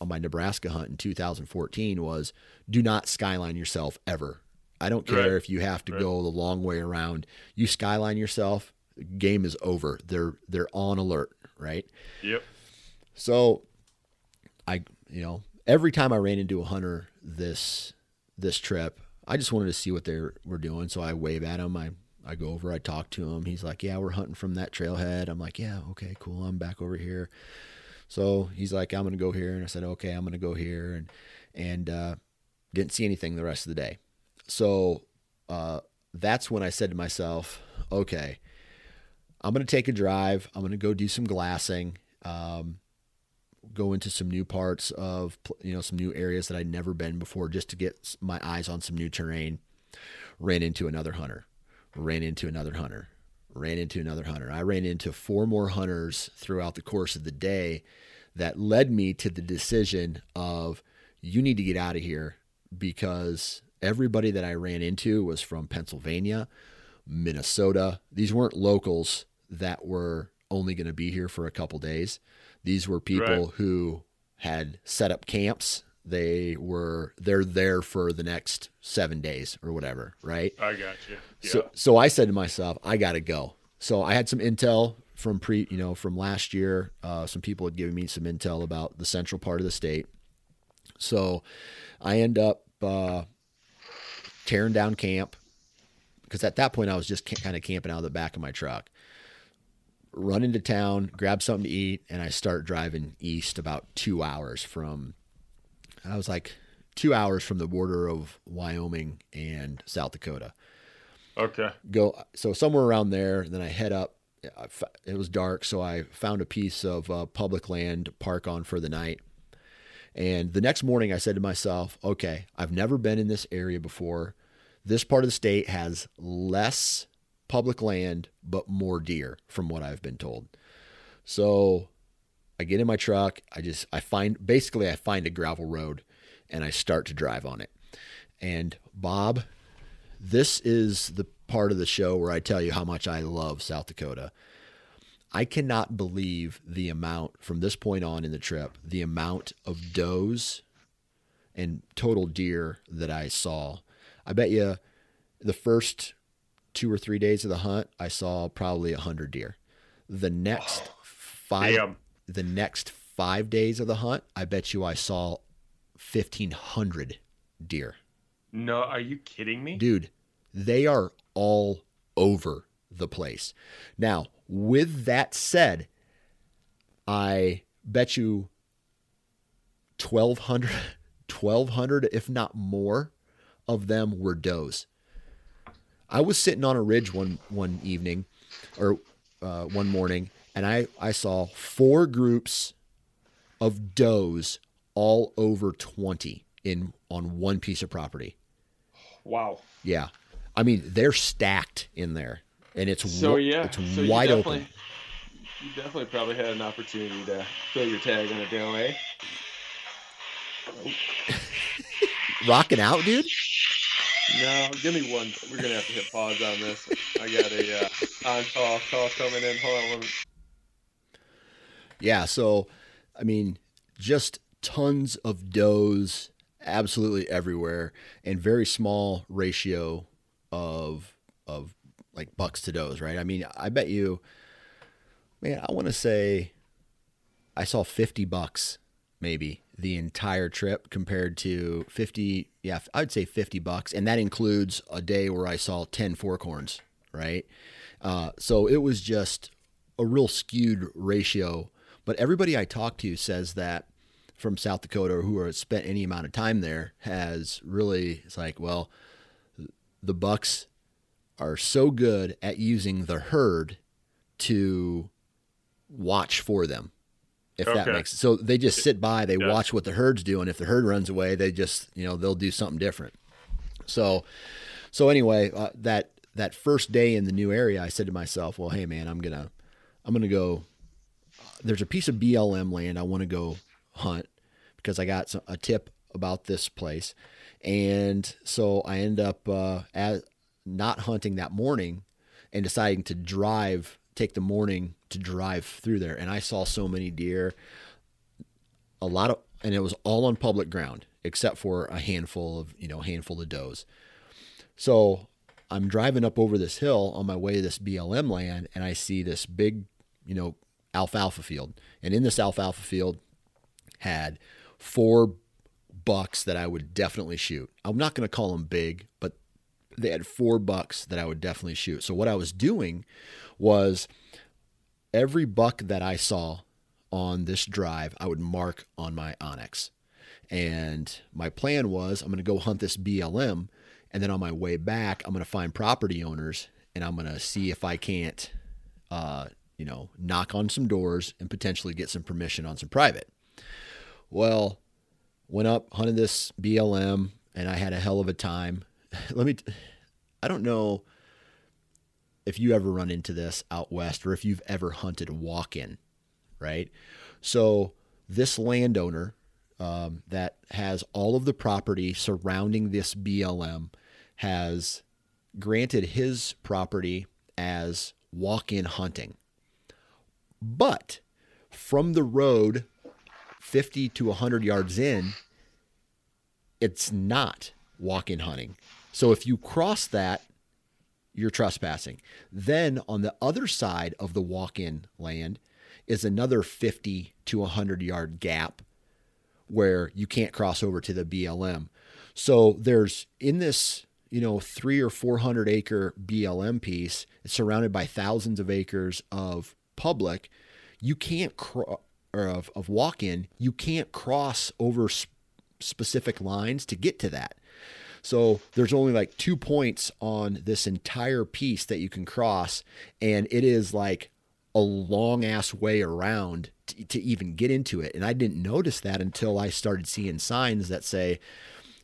on my Nebraska hunt in 2014 was do not skyline yourself ever. I don't care right. if you have to right. go the long way around. You skyline yourself, game is over. They're they're on alert, right? Yep. So, I you know every time I ran into a hunter this this trip. I just wanted to see what they were doing, so I wave at him. I I go over, I talk to him. He's like, "Yeah, we're hunting from that trailhead." I'm like, "Yeah, okay, cool. I'm back over here." So he's like, "I'm gonna go here," and I said, "Okay, I'm gonna go here," and and uh, didn't see anything the rest of the day. So uh, that's when I said to myself, "Okay, I'm gonna take a drive. I'm gonna go do some glassing." Um, go into some new parts of you know some new areas that I'd never been before just to get my eyes on some new terrain. Ran into another hunter. ran into another hunter, ran into another hunter. I ran into four more hunters throughout the course of the day that led me to the decision of you need to get out of here because everybody that I ran into was from Pennsylvania, Minnesota. These weren't locals that were only going to be here for a couple days. These were people right. who had set up camps. They were they're there for the next seven days or whatever, right? I got you. Yeah. So so I said to myself, I got to go. So I had some intel from pre, you know, from last year. Uh, some people had given me some intel about the central part of the state. So I end up uh, tearing down camp because at that point I was just kind of camping out of the back of my truck. Run into town, grab something to eat, and I start driving east about two hours from. I was like two hours from the border of Wyoming and South Dakota. Okay. Go so somewhere around there. and Then I head up. It was dark, so I found a piece of uh, public land to park on for the night. And the next morning, I said to myself, okay, I've never been in this area before. This part of the state has less public land, but more deer, from what I've been told. So I get in my truck. I just, I find, basically, I find a gravel road and I start to drive on it. And Bob, this is the part of the show where I tell you how much I love South Dakota. I cannot believe the amount from this point on in the trip, the amount of does and total deer that I saw. I bet you the first two or three days of the hunt, I saw probably a hundred deer. The next oh, five, damn. the next five days of the hunt, I bet you I saw fifteen hundred deer. No, are you kidding me, dude? They are all over the place. Now, with that said, I bet you 1200 1200 if not more of them were does. I was sitting on a ridge one one evening or uh, one morning and I I saw four groups of does all over 20 in on one piece of property. Wow. Yeah. I mean, they're stacked in there and it's so yeah, it's so wide open. You definitely probably had an opportunity to fill your tag on a doe, eh? Rocking out, dude. No, give me one. We're gonna have to hit pause on this. I got a uh, on call call coming in. Hold on. Yeah, so I mean, just tons of does absolutely everywhere, and very small ratio of of like bucks to does, right? I mean, I bet you, man, I want to say I saw 50 bucks maybe the entire trip compared to 50, yeah, I'd say 50 bucks. And that includes a day where I saw 10 fork horns, right? Uh, so it was just a real skewed ratio. But everybody I talked to says that from South Dakota or who has spent any amount of time there has really, it's like, well, the bucks are so good at using the herd to watch for them. If okay. that makes so they just sit by, they yeah. watch what the herd's doing. If the herd runs away, they just, you know, they'll do something different. So so anyway, uh, that that first day in the new area, I said to myself, well, hey man, I'm going to I'm to go there's a piece of BLM land I want to go hunt because I got a tip about this place. And so I end up uh, as not hunting that morning and deciding to drive, take the morning to drive through there. And I saw so many deer, a lot of, and it was all on public ground except for a handful of, you know, handful of does. So I'm driving up over this hill on my way to this BLM land and I see this big, you know, alfalfa field. And in this alfalfa field had four bucks that I would definitely shoot. I'm not going to call them big, but they had four bucks that I would definitely shoot. So what I was doing was every buck that I saw on this drive, I would mark on my onX. And my plan was I'm going to go hunt this BLM. And then on my way back, I'm going to find property owners and I'm going to see if I can't, uh, you know, knock on some doors and potentially get some permission on some private. Well, went up, hunted this BLM, and I had a hell of a time. Let me, I don't know if you ever run into this out west or if you've ever hunted walk in, right? So this landowner um, that has all of the property surrounding this BLM has granted his property as walk in hunting. But from the road 50 to 100 yards in, it's not walk in hunting. So if you cross that, you're trespassing. Then on the other side of the walk in land is another 50 to 100 yard gap where you can't cross over to the BLM. So there's in this, you know, three or 400 acre BLM piece, it's surrounded by thousands of acres of public. You can't of, of walk in, you can't cross over sp- specific lines to get to that. So there's only like two points on this entire piece that you can cross, and it is like a long ass way around to, even get into it. And I didn't notice that until I started seeing signs that say,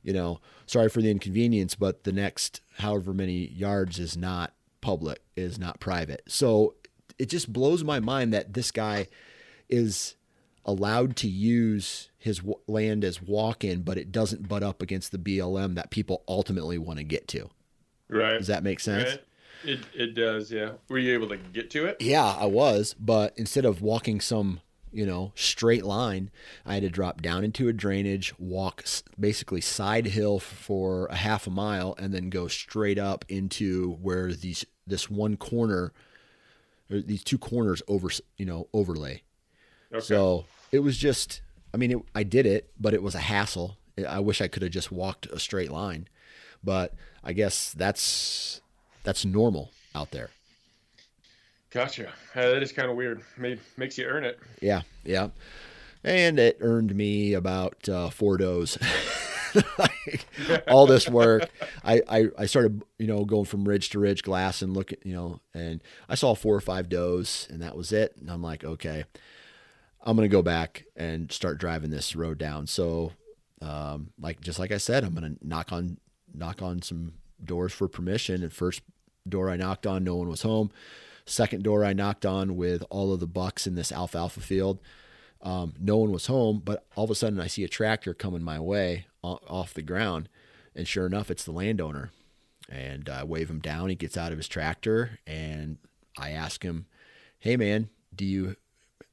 you know, sorry for the inconvenience, but the next however many yards is not public, is not private. So it just blows my mind that this guy is allowed to use his w- land as walk in, but it doesn't butt up against the BLM that people ultimately want to get to. Right. Does that make sense? Right. It, it does, yeah. Were you able to get to it? Yeah, I was, but instead of walking some, you know, straight line, I had to drop down into a drainage, walk basically side hill for a half a mile, and then go straight up into where these this one corner, or these two corners over, you know, overlay. Okay. So it was just, I mean, it, I did it, but it was a hassle. I wish I could have just walked a straight line, but I guess that's that's normal out there. Gotcha. Uh, that is kind of weird. Made, makes you earn it. Yeah, yeah. And it earned me about uh, four does. like, all this work, I, I I started you know going from ridge to ridge, glass and looking you know, and I saw four or five does, and that was it. And I'm like, okay, I'm gonna go back and start driving this road down. So, um, like just like I said, I'm gonna knock on knock on some doors for permission. And first door I knocked on, no one was home. Second door I knocked on with all of the bucks in this alfalfa field. Um, no one was home, but all of a sudden I see a tractor coming my way off the ground, and sure enough, it's the landowner. And I wave him down. He gets out of his tractor, and I ask him, "Hey, man, do you?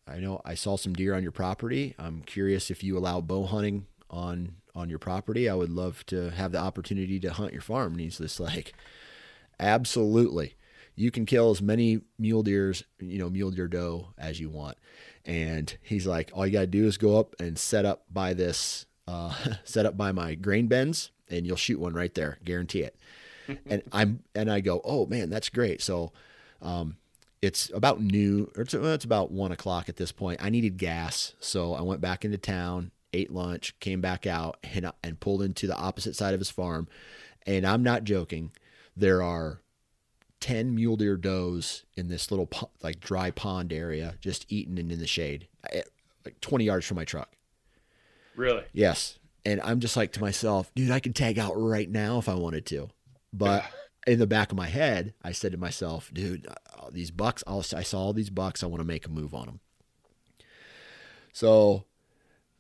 I know I saw some deer on your property. I'm curious if you allow bow hunting on on your property. I would love to have the opportunity to hunt your farm." And he's just like, "Absolutely." you can kill as many mule deers, you know, mule deer doe as you want. And he's like, all you got to do is go up and set up by this, uh, set up by my grain bins and you'll shoot one right there. Guarantee it. and I'm, and I go, oh man, that's great. So, um, it's about noon or it's, it's about one o'clock at this point. I needed gas. So I went back into town, ate lunch, came back out and, and pulled into the opposite side of his farm. And I'm not joking. There are 10 mule deer does in this little like dry pond area just eating and in the shade eh, like 20 yards from my truck Really? yes and i'm just like to myself dude i could tag out right now if i wanted to but in the back of my head i said to myself dude these bucks I'll, i saw all these bucks i want to make a move on them so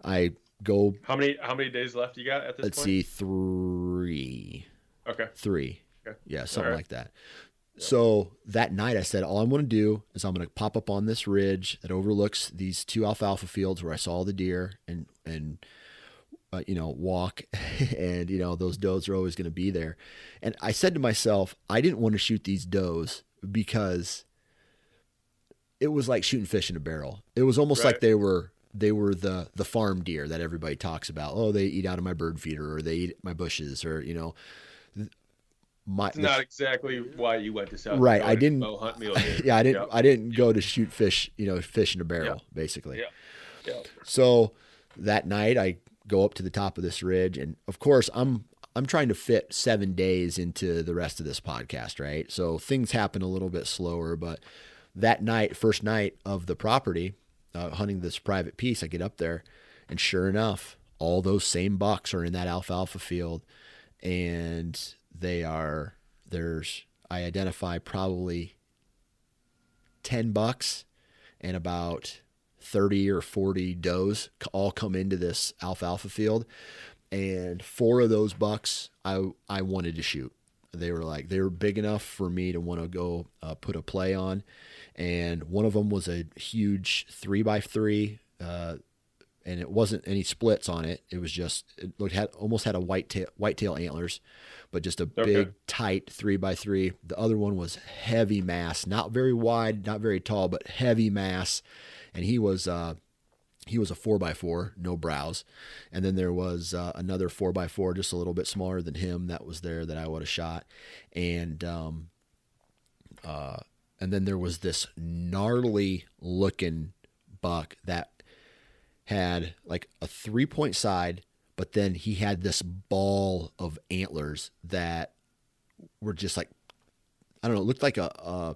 i go How many how many days left you got at this let's point? see three Okay. three. Okay. Yeah, something right. like that. So that night I said, all I'm going to do is I'm going to pop up on this ridge that overlooks these two alfalfa fields where I saw the deer and, and, uh, you know, walk and, you know, those does are always going to be there. And I said to myself, I didn't want to shoot these does because it was like shooting fish in a barrel. It was almost like they were, they were the, the farm deer that everybody talks about. Oh, they eat out of my bird feeder or they eat my bushes or, you know, my, It's not exactly why you went to South Right, Dakota I didn't- bow hunt deer. yeah, I didn't. Yep. I didn't go to shoot fish. You know, fish in a barrel, basically. Yep. Yep. So that night, I go up to the top of this ridge, and of course, I'm I'm trying to fit seven days into the rest of this podcast, right? So things happen a little bit slower, but that night, first night of the property, uh, hunting this private piece, I get up there, and sure enough, all those same bucks are in that alfalfa field, and they are there's I identify probably 10 bucks and about 30 or 40 does all come into this alfalfa field. And four of those bucks I, I wanted to shoot. They were like, they were big enough for me to want to go uh, put a play on. And one of them was a huge three by three, uh, and it wasn't any splits on it. It was just, it looked, had almost had a white tail, white tail antlers, but just a okay. big, tight three by three. The other one was heavy mass, not very wide, not very tall, but heavy mass and he was uh, he was a four by four, no brows, and then there was uh, another four by four, just a little bit smaller than him, that was there that I would have shot, and um, uh, and then there was this gnarly looking buck that had like a three point side, but then he had this ball of antlers that were just like I don't know, it looked like a, a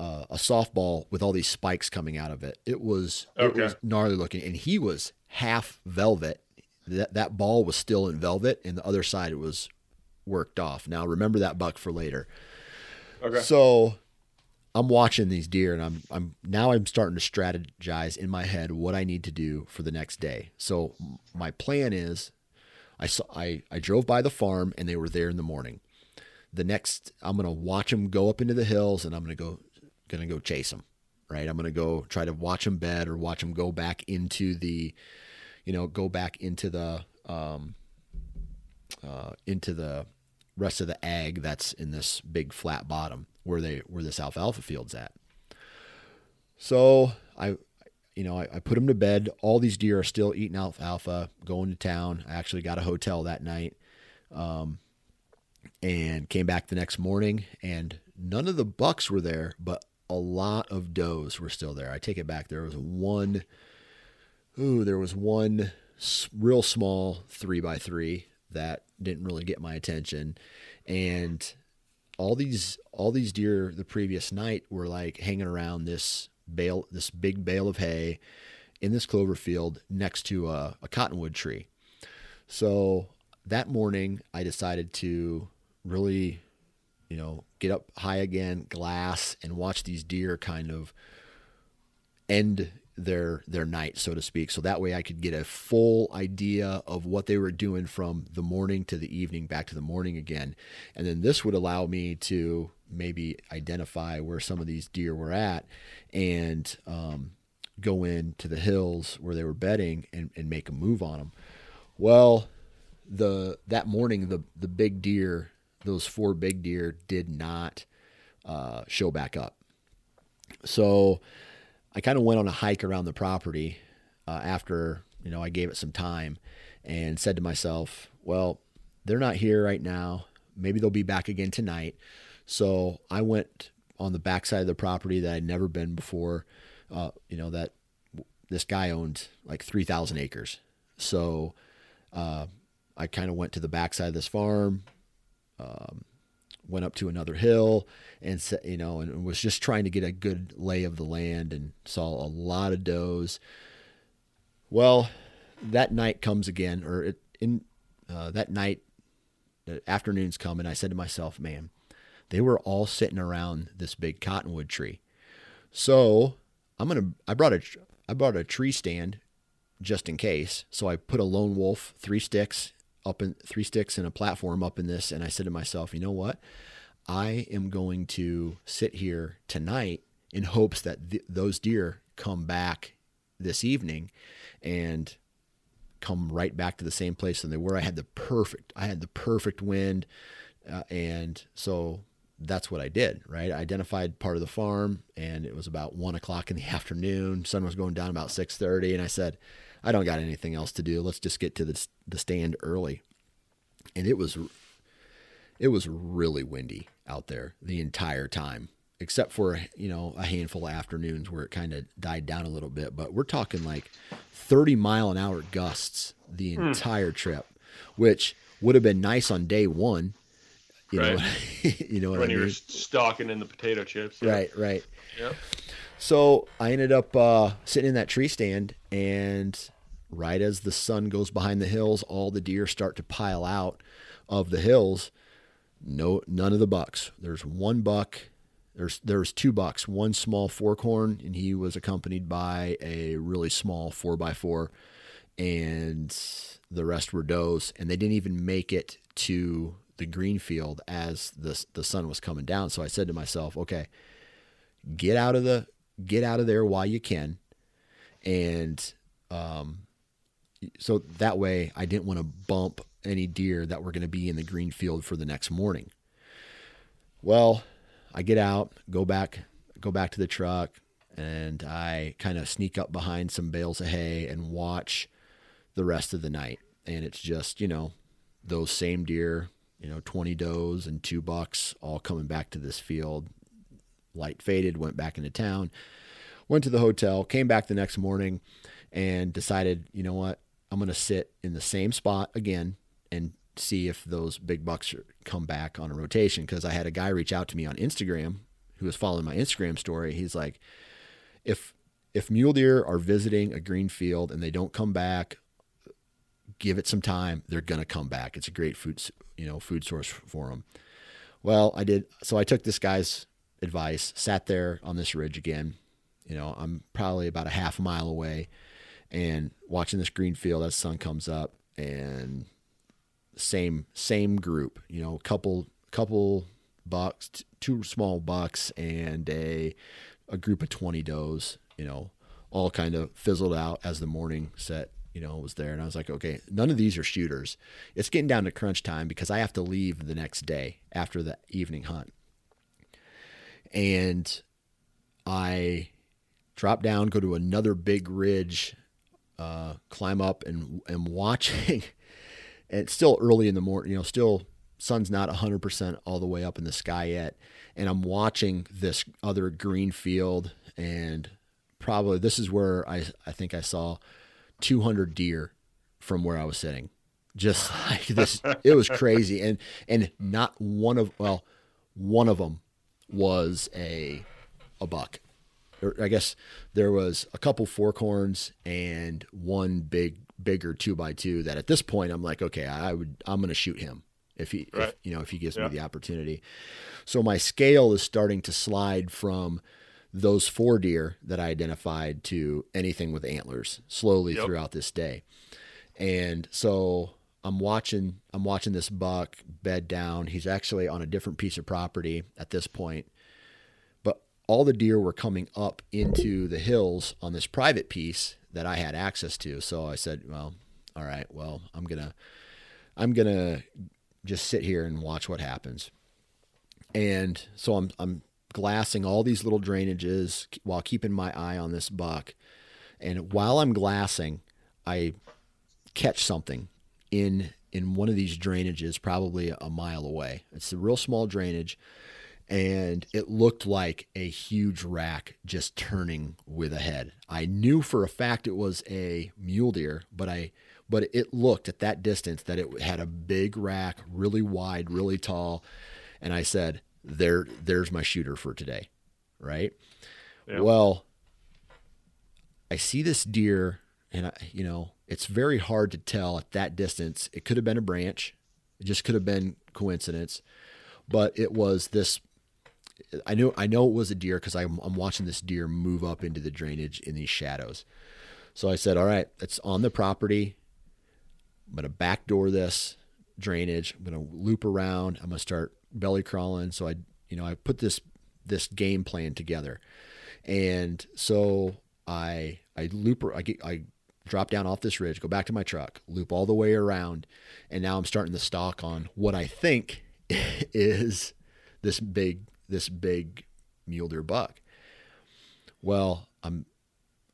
uh, a softball with all these spikes coming out of it. It was okay. it was gnarly looking, and he was half velvet. That that ball was still in velvet, and the other side it was worked off. Now remember that buck for later. Okay. So I'm watching these deer, and I'm I'm now I'm starting to strategize in my head what I need to do for the next day. So my plan is, I saw I I drove by the farm, and they were there in the morning. The next, I'm gonna watch them go up into the hills, and I'm gonna go going to go chase them, right? I'm going to go try to watch them bed or watch them go back into the, you know, go back into the, um, uh, into the rest of the ag that's in this big flat bottom where they where this alfalfa field's at. So I, you know, I, I put them to bed. All these deer are still eating alfalfa, going to town. I actually got a hotel that night, um, and came back the next morning, and none of the bucks were there, but a lot of does were still there. I take it back. There was one, ooh, there was one real small three by three that didn't really get my attention, and all these all these deer the previous night were like hanging around this bale, this big bale of hay in this clover field next to a, a cottonwood tree. So that morning, I decided to really you know, get up high again, glass, and watch these deer kind of end their their night, so to speak. So that way I could get a full idea of what they were doing from the morning to the evening, back to the morning again. And then this would allow me to maybe identify where some of these deer were at and um, go into the hills where they were bedding and, and make a move on them. Well, the that morning the the big deer those four big deer did not uh, show back up. So I kind of went on a hike around the property uh, after you know I gave it some time and said to myself, well, they're not here right now. Maybe they'll be back again tonight. So I went on the backside of the property that I'd never been before. Uh, you know that this guy owned like three thousand acres. So uh, I kind of went to the backside of this farm, um, went up to another hill and you know and was just trying to get a good lay of the land and saw a lot of does. Well that night comes again or it, in uh, that night the afternoons come and i said to myself man they were all sitting around this big cottonwood tree. So i'm gonna i brought a i brought a tree stand just in case. So i put a lone wolf three sticks up in three sticks and a platform up in this. And I said to myself, you know what? I am going to sit here tonight in hopes that th- those deer come back this evening and come right back to the same place than they were. I had the perfect, I had the perfect wind. Uh, and so that's what I did, right? I identified part of the farm and it was about one o'clock in the afternoon. Sun was going down about 630. And I said, I don't got anything else to do. Let's just get to the, the stand early. And it was it was really windy out there the entire time, except for you know a handful of afternoons where it kind of died down a little bit. But we're talking like 30 mile an hour gusts the hmm. entire trip, which would have been nice on day one. You right. know, you know what when I mean? you're stalking in the potato chips. Yeah. Right, right. Yep. So I ended up uh, sitting in that tree stand, and right as the sun goes behind the hills, all the deer start to pile out of the hills. No, none of the bucks. There's one buck there's there's two bucks, one small forkhorn, and he was accompanied by a really small four by four, and the rest were does, and they didn't even make it to the green field as the the sun was coming down. So I said to myself, okay, get out of the get out of there while you can, and um, so that way I didn't want to bump any deer that were going to be in the green field for the next morning. Well, I get out, go back, go back to the truck, and I kind of sneak up behind some bales of hay and watch the rest of the night. And it's just, you know, those same deer, you know, 20 does and two bucks all coming back to this field. Light faded, went back into town, went to the hotel, came back the next morning and decided, you know what, I'm going to sit in the same spot again and see if those big bucks come back on a rotation. Because I had a guy reach out to me on Instagram who was following my Instagram story. He's like, if if mule deer are visiting a green field and they don't come back, give it some time. They're gonna come back. It's a great food you know food source for them. Well, I did. So I took this guy's advice, sat there on this ridge again. You know, I'm probably about a half mile away and watching this green field as the sun comes up and same same group, you know, couple couple bucks, t- two small bucks, and a a group of twenty does. You know, all kind of fizzled out as the morning set. You know, was there, and I was like, okay, none of these are shooters. It's getting down to crunch time because I have to leave the next day after the evening hunt, and I drop down, go to another big ridge, uh, climb up, and and watching. it's still early in the morning, you know, still sun's not 100% all the way up in the sky yet. And I'm watching this other green field and probably this is where I, I think I saw 200 deer from where I was sitting. Just like this, it was crazy. And, and not one of, well, one of them was a, a buck. Or I guess there was a couple forkhorns and one big bigger two by two that at this point I'm like, okay, I would I'm gonna shoot him if he right. if, you know if he gives yeah. me the opportunity. So my scale is starting to slide from those four deer that I identified to anything with antlers slowly yep. throughout this day. And so I'm watching I'm watching this buck bed down. He's actually on a different piece of property at this point. All the deer were coming up into the hills on this private piece that I had access to. So I said, well, all right, well, I'm going to I'm going to just sit here and watch what happens. And so I'm I'm glassing all these little drainages while keeping my eye on this buck. And while I'm glassing, I catch something in in one of these drainages probably a mile away. It's a real small drainage and it looked like a huge rack just turning with a head. I knew for a fact it was a mule deer, but I but it looked at that distance that it had a big rack, really wide, really tall, and I said, "There there's my shooter for today." Right? Yeah. Well, I see this deer and I, you know, it's very hard to tell at that distance. It could have been a branch. It just could have been coincidence but it was this I know I know it was a deer because I'm, I'm watching this deer move up into the drainage in these shadows. So I said, all right, it's on the property. I'm gonna backdoor this drainage. I'm gonna loop around. I'm gonna start belly crawling. So I, you know, I put this this game plan together, and so I I loop I get I drop down off this ridge, go back to my truck, loop all the way around, and now I'm starting to stalk on what I think is this big this big mule deer buck. Well, I'm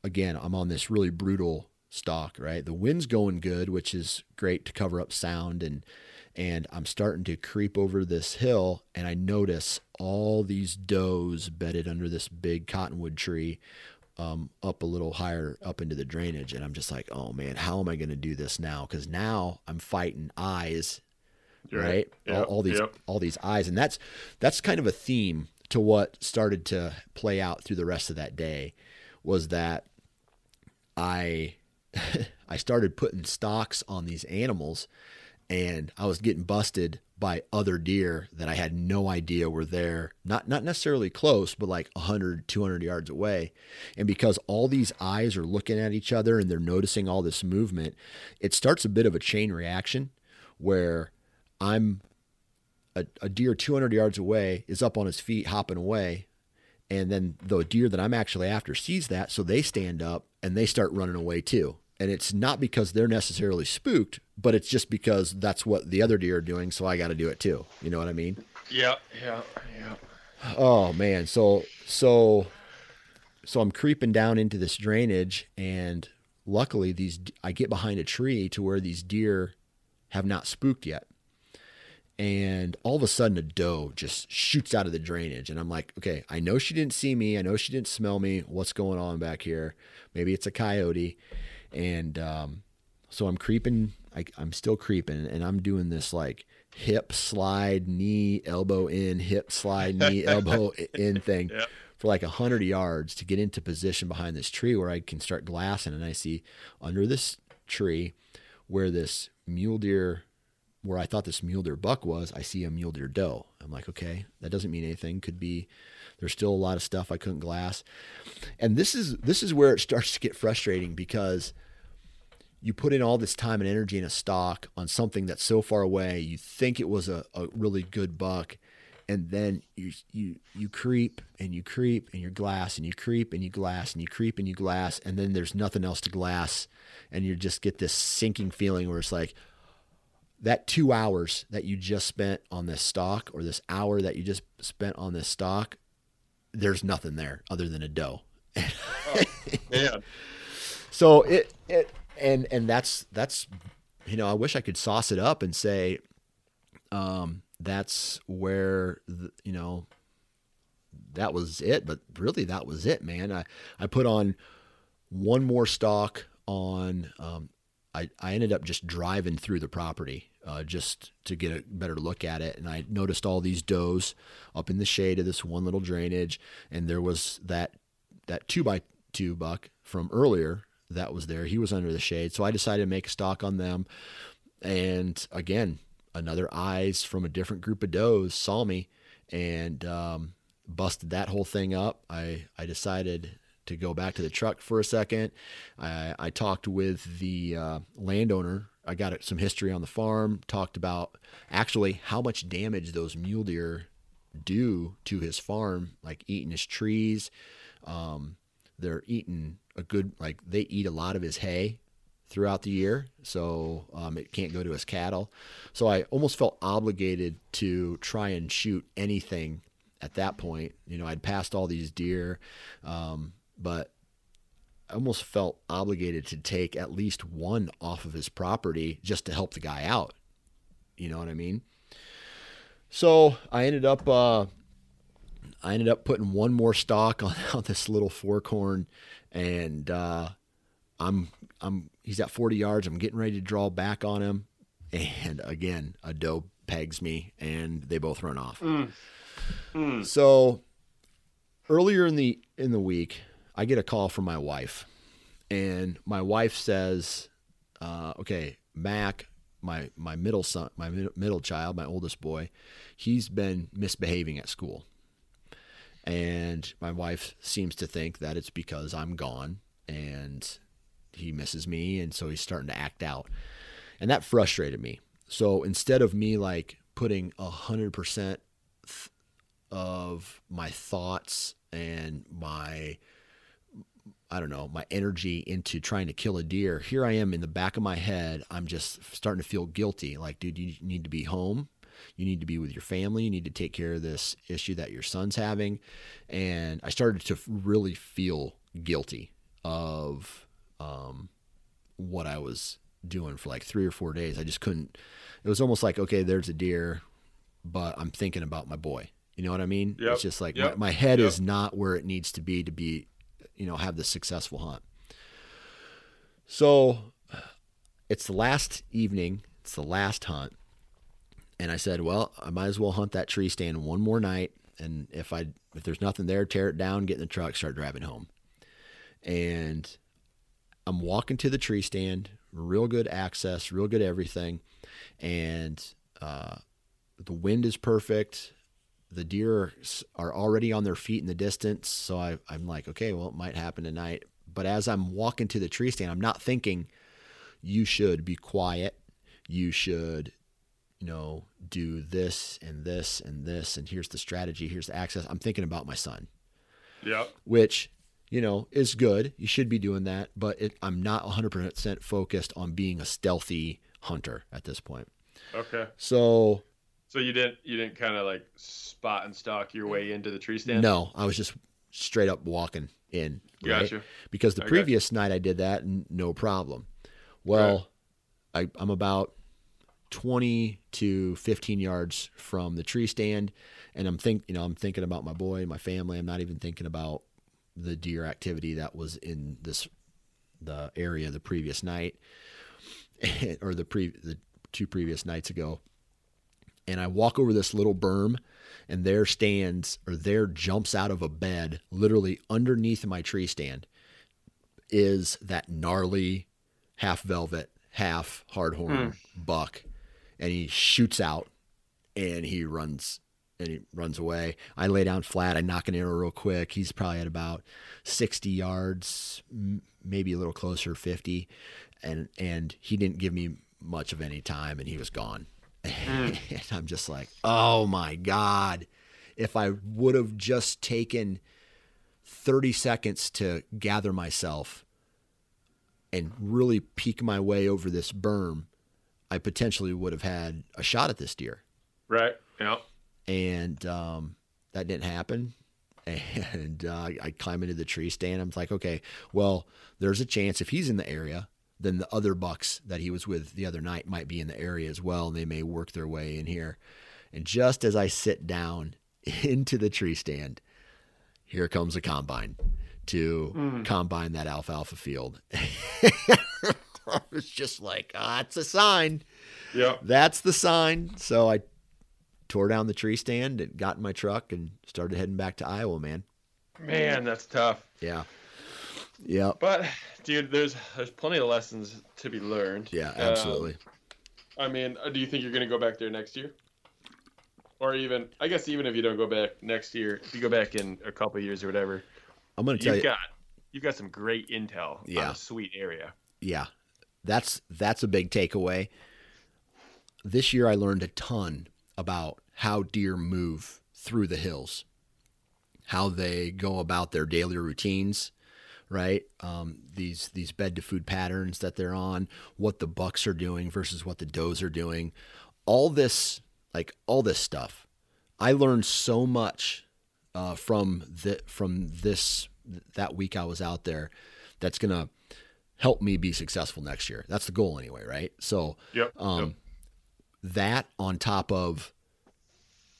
again, I'm on this really brutal stalk, right? The wind's going good, which is great to cover up sound and and I'm starting to creep over this hill and I notice all these does bedded under this big cottonwood tree um, up a little higher up into the drainage and I'm just like, "Oh man, how am I going to do this now?" cuz now I'm fighting eyes right? right? Yep. All, all, these yep. all these eyes, and that's that's kind of a theme to what started to play out through the rest of that day was that I I started putting stocks on these animals and I was getting busted by other deer that I had no idea were there, not not necessarily close, but like 100, 200 yards away. And because all these eyes are looking at each other and they're noticing all this movement, it starts a bit of a chain reaction where I'm a, a deer 200 yards away is up on his feet hopping away and then the deer that I'm actually after sees that, so they stand up and they start running away too. And it's not because they're necessarily spooked, but it's just because that's what the other deer are doing, so I got to do it too. You know what I mean? Yeah, yeah, yeah. Oh man, so so so I'm creeping down into this drainage, and luckily these I get behind a tree to where these deer have not spooked yet and all of a sudden a doe just shoots out of the drainage. And i'm like okay i know she didn't see me. I know she didn't smell me. What's going on back here? Maybe it's a coyote. And um, so i'm creeping I, i'm still creeping and i'm doing this like hip slide knee elbow in hip slide knee elbow in thing yep. for like a hundred yards to get into position behind this tree where i can start glassing and i see under this tree where this mule deer where I thought this mule deer buck was, I see a mule deer doe. I'm like, okay, that doesn't mean anything. Could be there's still a lot of stuff I couldn't glass. And this is this is where it starts to get frustrating because you put in all this time and energy in a stock on something that's so far away. You think it was a, a really good buck, and then you you you creep and you creep and you glass and you creep and you glass and you creep and you glass, and then there's nothing else to glass, and you just get this sinking feeling where it's like, that two hours that you just spent on this stock or this hour that you just spent on this stock, there's nothing there other than a doe. oh, yeah. So it, it, and, and that's, that's, you know, I wish I could sauce it up and say, um, that's where, the, you know, that was it, but really that was it, man. I, I put on one more stock on, um, I, I ended up just driving through the property uh, just to get a better look at it. And I noticed all these does up in the shade of this one little drainage, and there was that that two by two buck from earlier that was there. He was under the shade, so I decided to make a stock on them. And again, another eyes from a different group of does saw me and um, busted that whole thing up. I I decided to go back to the truck for a second. I, I talked with the uh, landowner I got some history on the farm, talked about actually how much damage those mule deer do to his farm, like eating his trees. Um, they're eating a good, like they eat a lot of his hay throughout the year, so um, it can't go to his cattle. So I almost felt obligated to try and shoot anything at that point. You know, I'd passed all these deer, um, but I almost felt obligated to take at least one off of his property just to help the guy out. You know what I mean? So I ended up uh, I ended up putting one more stock on, on this little fork horn, and uh, I'm I'm he's at 40 yards. I'm getting ready to draw back on him, and again a doe pegs me, and they both run off. Mm. Mm. So earlier in the in the week, I get a call from my wife, and my wife says, uh, "Okay, Mac, my my middle son, my middle child, my oldest boy, he's been misbehaving at school." And my wife seems to think that it's because I'm gone and he misses me, and so he's starting to act out, and that frustrated me. So instead of me like putting a hundred percent of my thoughts and my I don't know, my energy into trying to kill a deer. Here I am in the back of my head. I'm just starting to feel guilty. Like, dude, you need to be home. You need to be with your family. You need to take care of this issue that your son's having. And I started to really feel guilty of um, what I was doing for like three or four days. I just couldn't. It was almost like, okay, there's a deer, but I'm thinking about my boy. You know what I mean? Yep. It's just like yep. my, my, head yep. is not where it needs to be to be you know have this successful hunt. So it's the last evening, it's the last hunt, and I said, well, I might as well hunt that tree stand one more night, and if I if there's nothing there, tear it down, get in the truck, start driving home. And I'm walking to the tree stand, real good access, real good everything, and uh, the wind is perfect. The deer are already on their feet in the distance, so I, I'm like, okay, well, it might happen tonight. But as I'm walking to the tree stand, I'm not thinking you should be quiet. You should, you know, do this and this and this, and here's the strategy, here's the access. I'm thinking about my son. Yeah. Which, you know, is good. You should be doing that, but it, I'm not 100% focused on being a stealthy hunter at this point. Okay. So. So you didn't you didn't kind of like spot and stalk your way into the tree stand? No, I was just straight up walking in. Right? Gotcha. Because the Okay. previous night I did that, and no problem. Well, I, I'm about 20 to 15 yards from the tree stand, and I'm think you know I'm thinking about my boy, my family. I'm not even thinking about the deer activity that was in this the area the previous night, or the pre the two previous nights ago. And I walk over this little berm, and there stands or there jumps out of a bed, literally underneath my tree stand, is that gnarly half velvet, half hardhorn hmm. buck, and he shoots out, and he runs and he runs away. I lay down flat. I knock an arrow real quick. He's probably at about sixty yards, m- maybe a little closer, fifty, and and he didn't give me much of any time, and he was gone. and I'm just like, oh my god! If I would have just taken thirty seconds to gather myself and really peek my way over this berm, I potentially would have had a shot at this deer Right. Yeah. and um, that didn't happen. And uh, I climb into the tree stand. I'm like, okay, well, there's a chance if he's in the area, then the other bucks that he was with the other night might be in the area as well, and they may work their way in here. And just as I sit down into the tree stand, here comes a combine to combine that alfalfa field. I was just like, ah, it's a sign Yeah. that's the sign. So I tore down the tree stand and got in my truck and started heading back to Iowa, man. Man, that's tough. Yeah. Yeah. But dude, there's there's plenty of lessons to be learned. Yeah, Um, absolutely. I mean, uh, do you think you're going to go back there next year? Or even, I guess, even if you don't go back next year, if you go back in a couple of years or whatever, I'm going to tell you've you. got you've got some great intel on Yeah. a sweet area. yeah. That's that's a big takeaway. This year I learned a ton about how deer move through the hills. How they go about their daily routines, right? Um, these these bed to food patterns that they're on, what the bucks are doing versus what the does are doing, all this like all this stuff. I learned so much uh, from the from this that week I was out there. That's gonna help me be successful next year. That's the goal anyway, right? So Yep. um, yep. that on top of,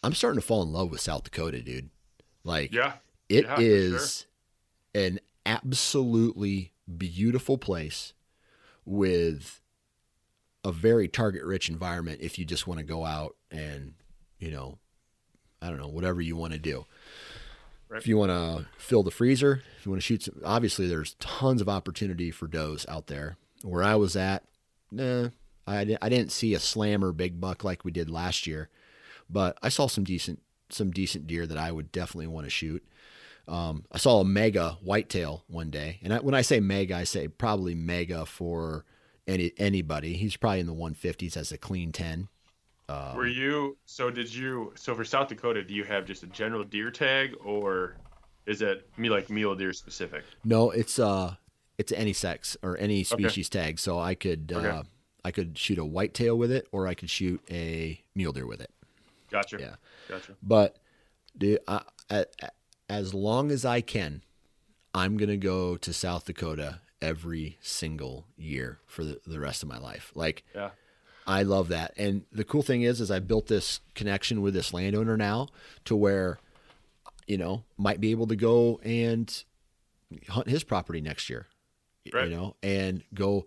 I'm starting to fall in love with South Dakota, dude. Like Yeah. it Yeah, is an absolutely beautiful place with a very target rich environment if you just want to go out and, you know, I don't know, whatever you want to do. Right. If you want to fill the freezer, if you want to shoot some, obviously there's tons of opportunity for does out there. Where I was at, nah, I, I didn't see a slammer big buck like we did last year, but I saw some decent some decent deer that I would definitely want to shoot. Um, I saw a mega whitetail one day, and I, when I say mega, I say probably mega for any anybody. He's probably in the 150s as a clean 10. Um, Were you so? Did you so for South Dakota? Do you have just a general deer tag, or is it me like mule deer specific? No, it's uh, it's any sex or any species tag. So I could uh, I could shoot a whitetail with it, or I could shoot a mule deer with it. Gotcha. Yeah. Gotcha. But dude, I, I, as long as I can, I'm gonna go to South Dakota every single year for the, the rest of my life. Like Yeah. I love that. And the cool thing is, is I built this connection with this landowner now to where, you know, might be able to go and hunt his property next year, Right. you know, and go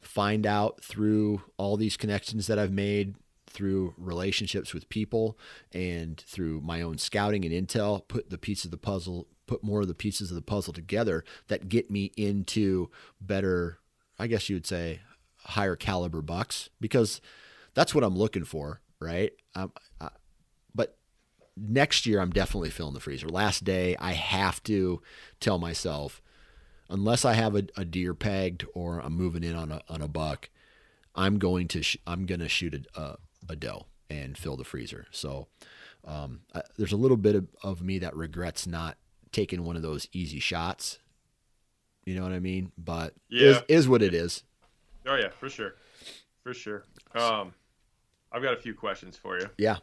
find out through all these connections that I've made through relationships with people and through my own scouting and intel, put the piece of the puzzle, put more of the pieces of the puzzle together that get me into better, I guess you would say, higher caliber bucks because that's what I'm looking for, right? Um, I, but next year, I'm definitely filling the freezer. Last day, I have to tell myself, unless I have a, a deer pegged or I'm moving in on a on a buck, I'm going to sh- I'm going to shoot a, a, a doe and fill the freezer. So um, I, there's a little bit of, of me that regrets not taking one of those easy shots. You know what I mean? But Yeah. is, is what it is. Oh yeah, for sure, for sure. Um, I've got a few questions for you. Yeah.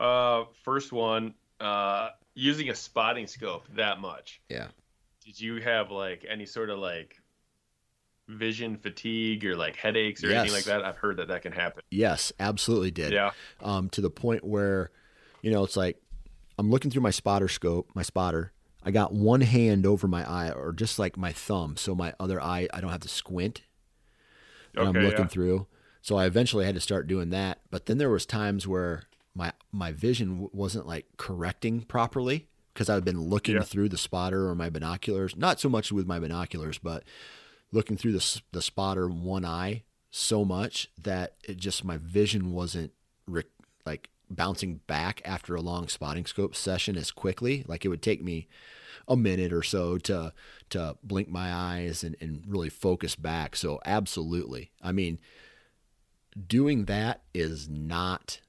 Uh, first one, uh, using a spotting scope that much, Yeah. did you have like any sort of like vision fatigue or like headaches or Yes. anything like that? I've heard that that can happen. Yes, absolutely did. Yeah. Um, to the point where, you know, it's like I'm looking through my spotter scope, my spotter. I got one hand over my eye, or just like my thumb, so my other eye, I don't have to squint. And I'm looking yeah. through. So I eventually had to start doing that. But then there was times where my my vision wasn't like correcting properly because I've been looking Yeah. through the spotter or my binoculars. Not so much with my binoculars, but looking through the the spotter one eye so much that it just my vision wasn't re- like bouncing back after a long spotting scope session as quickly. Like it would take me a minute or so to to blink my eyes and, and really focus back. So absolutely. I mean, doing that is not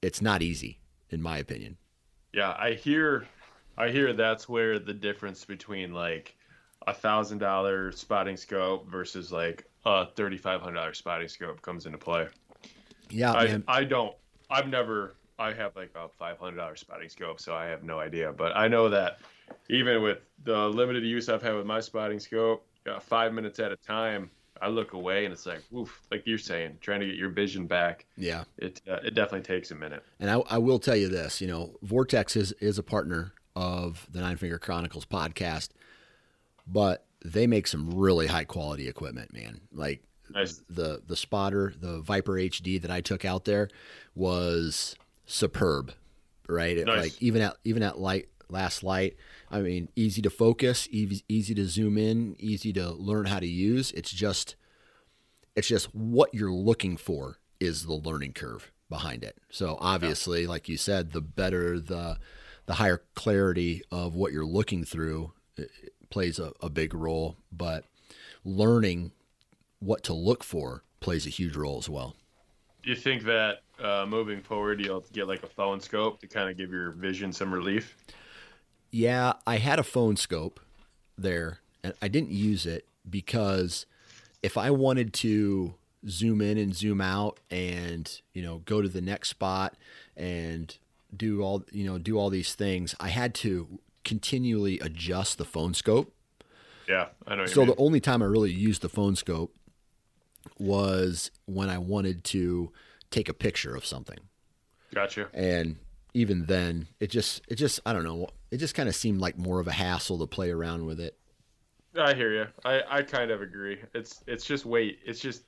it's not easy in my opinion. Yeah, I hear, I hear that's where the difference between like a thousand dollar spotting scope versus like a thirty five hundred dollar spotting scope comes into play. Yeah, I, man. I don't. I've never. I have like a five hundred dollar spotting scope, so I have no idea. But I know that even with the limited use I've had with my spotting scope, uh, five minutes at a time, I look away and it's like, oof, like you're saying, trying to get your vision back. Yeah. It uh, it definitely takes a minute. And I, I will tell you this, you know, Vortex is, is a partner of the Nine Finger Chronicles podcast, but they make some really high quality equipment, man. Like Nice. the the spotter, the Viper HD that I took out there was superb, right? It- Nice. Like even at even at light last light, I mean, easy to focus, easy, easy to zoom in, easy to learn how to use. It's just it's just what you're looking for is the learning curve behind it. So obviously, like you said, the better the the higher clarity of what you're looking through plays a, a big role, but learning what to look for plays a huge role as well. Do you think that uh, moving forward, you'll get like a phone scope to kind of give your vision some relief? Yeah, I had a phone scope there, and I didn't use it because if I wanted to zoom in and zoom out and, you know, go to the next spot and do all, you know, do all these things, I had to continually adjust the phone scope. Yeah, I know. So the only time I really used the phone scope was when I wanted to take a picture of something. gotcha. and even then it just it just i don't know it just kind of seemed like more of a hassle to play around with it I hear you. I, I kind of agree. It's it's just wait. It's just,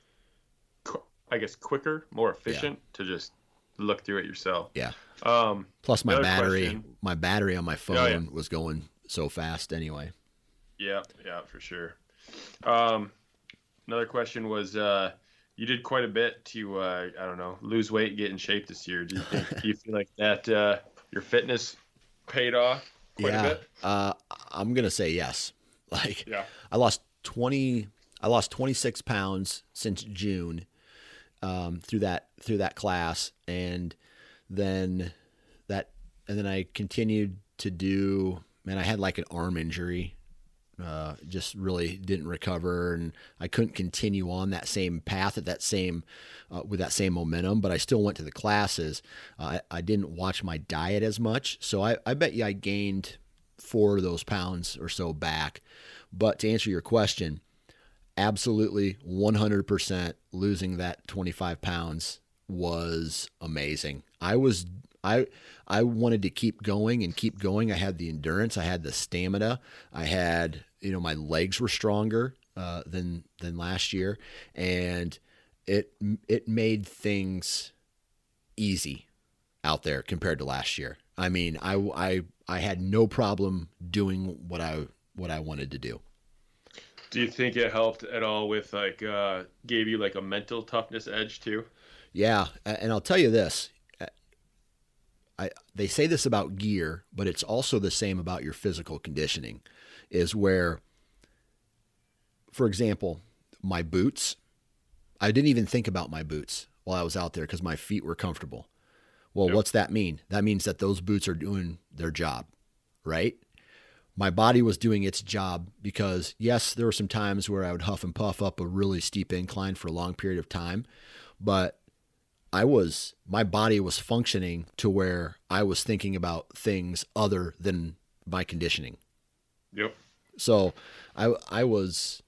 I guess, quicker, more efficient to just look through it yourself. yeah Um, plus my battery question. my battery on my phone Oh, yeah. was going so fast anyway yeah, yeah, for sure. Um, another question was, uh, you did quite a bit to, uh, I don't know, lose weight, get in shape this year. Do you think? do you feel like that uh, your fitness paid off quite yeah a bit? uh i'm gonna say yes like Yeah. i lost 20 i lost 26 pounds since june um, through that through that class and then that and then i continued to do man i had like an arm injury uh, just really didn't recover. And i couldn't continue on that same path at that same uh, with that same momentum but i still went to the classes. Uh, I, I didn't watch my diet as much. So I, I bet you i gained four of those pounds or so back. But to answer your question absolutely 100% losing that 25 pounds was amazing i was i i wanted to keep going and keep going. I had the endurance. I had the stamina. I had you know my legs were stronger uh, than than last year. And it it made things easy out there compared to last year. I mean i i i had no problem doing what i what i wanted to do. Do you think it helped at all with like uh, gave you like a mental toughness edge too? Yeah, and I'll tell you this. I, they say this about gear, but it's also the same about your physical conditioning. Is where, for example, my boots, I didn't even think about my boots while I was out there because my feet were comfortable. Well, yep. what's that mean? That means that those boots are doing their job, right? my body was doing its job because yes, there were some times where I would huff and puff up a really steep incline for a long period of time, but I was my body was functioning to where I was thinking about things other than my conditioning. Yep. So I I was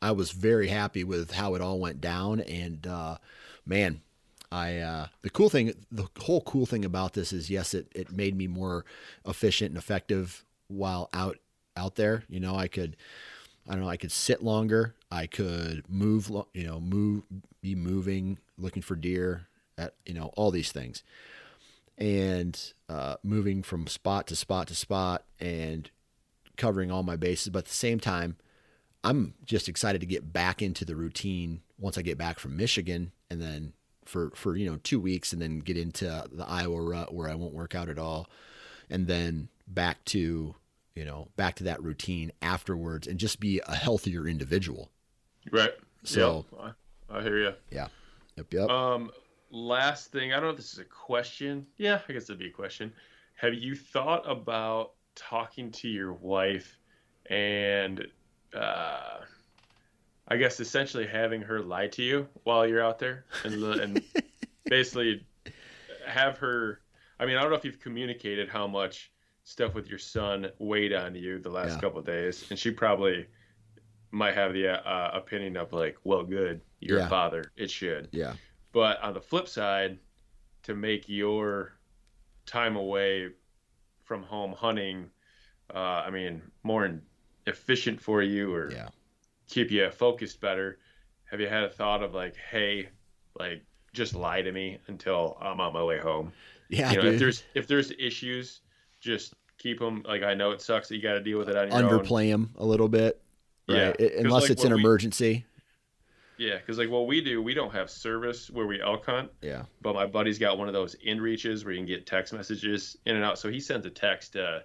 I was very happy with how it all went down and uh, man, I uh, the cool thing the whole cool thing about this is yes it it made me more efficient and effective while out out there. You know, I could I don't know, I could sit longer. I could move, you know, move, be moving, looking for deer, at you know, all these things, and uh, moving from spot to spot to spot and covering all my bases. But at the same time, I'm just excited to get back into the routine once I get back from Michigan, and then for for you know two weeks, and then get into the Iowa rut where I won't work out at all, and then back to you know, back to that routine afterwards and just be a healthier individual. Right. So yep. I, I hear you. Yeah. Yep. Yep. Um, last thing, I don't know if this is a question. Yeah, I guess it'd be a question. Have you thought about talking to your wife and, uh, I guess essentially having her lie to you while you're out there and, and basically have her. I mean, I don't know if you've communicated how much stuff with your son weighed on you the last yeah. couple days, and she probably might have the uh, opinion of like, well, good, you're yeah. a father, it should. Yeah. But on the flip side, to make your time away from home hunting, uh, I mean, more efficient for you or yeah. keep you focused better. Have you had a thought of like, hey, like just lie to me until I'm on my way home? Yeah, you know, dude. if there's if there's issues, just keep them. Like I know it sucks that you got to deal with it on your underplay own. them a little bit. Right? Yeah, unless like it's an we, emergency. Yeah, because like what we do, we don't have service where we elk hunt. Yeah. But my buddy's got one of those inReaches where you can get text messages in and out. So he sends a text to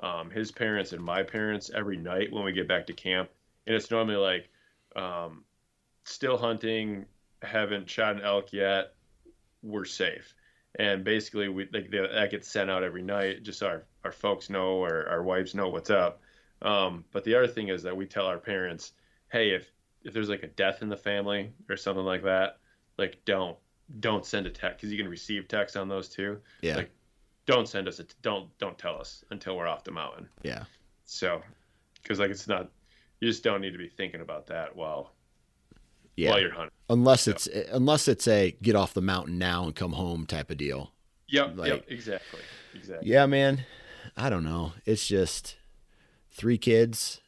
um, his parents and my parents every night when we get back to camp, and it's normally like, um, still hunting, haven't shot an elk yet, we're safe and basically we like that gets sent out every night just so our, our folks know or our wives know what's up um, but the other thing is that we tell our parents hey if if there's like a death in the family or something like that like don't don't send a text because you can receive text on those too yeah like don't send us a don't don't tell us until we're off the mountain yeah so because like it's not you just don't need to be thinking about that while yeah. while you're hunting. Unless so. it's unless it's a get off the mountain now and come home type of deal. Yep. Like, yep. Exactly. Exactly. Yeah, man. I don't know. It's just three kids.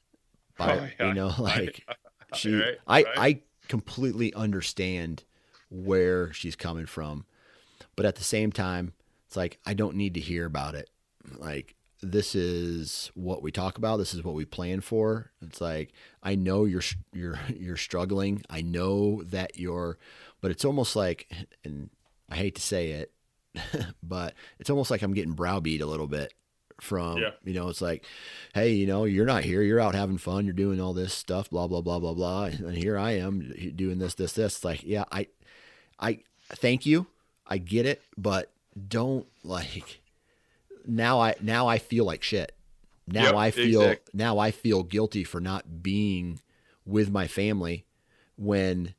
By, oh, yeah. You know, like she. Right, I right. I completely understand where she's coming from, but at the same time, it's like I don't need to hear about it. Like this is what we talk about. This is what we plan for. It's like I know you're you're you're struggling. I know that you're, but it's almost like, and I hate to say it, but it's almost like I'm getting browbeat a little bit from yeah. you know it's like hey you know you're not here you're out having fun you're doing all this stuff blah blah blah blah blah and here i am doing this this this it's like yeah i i thank you i get it but don't like now I now I feel like shit. Now yep, I feel exactly. now I feel guilty for not being with my family when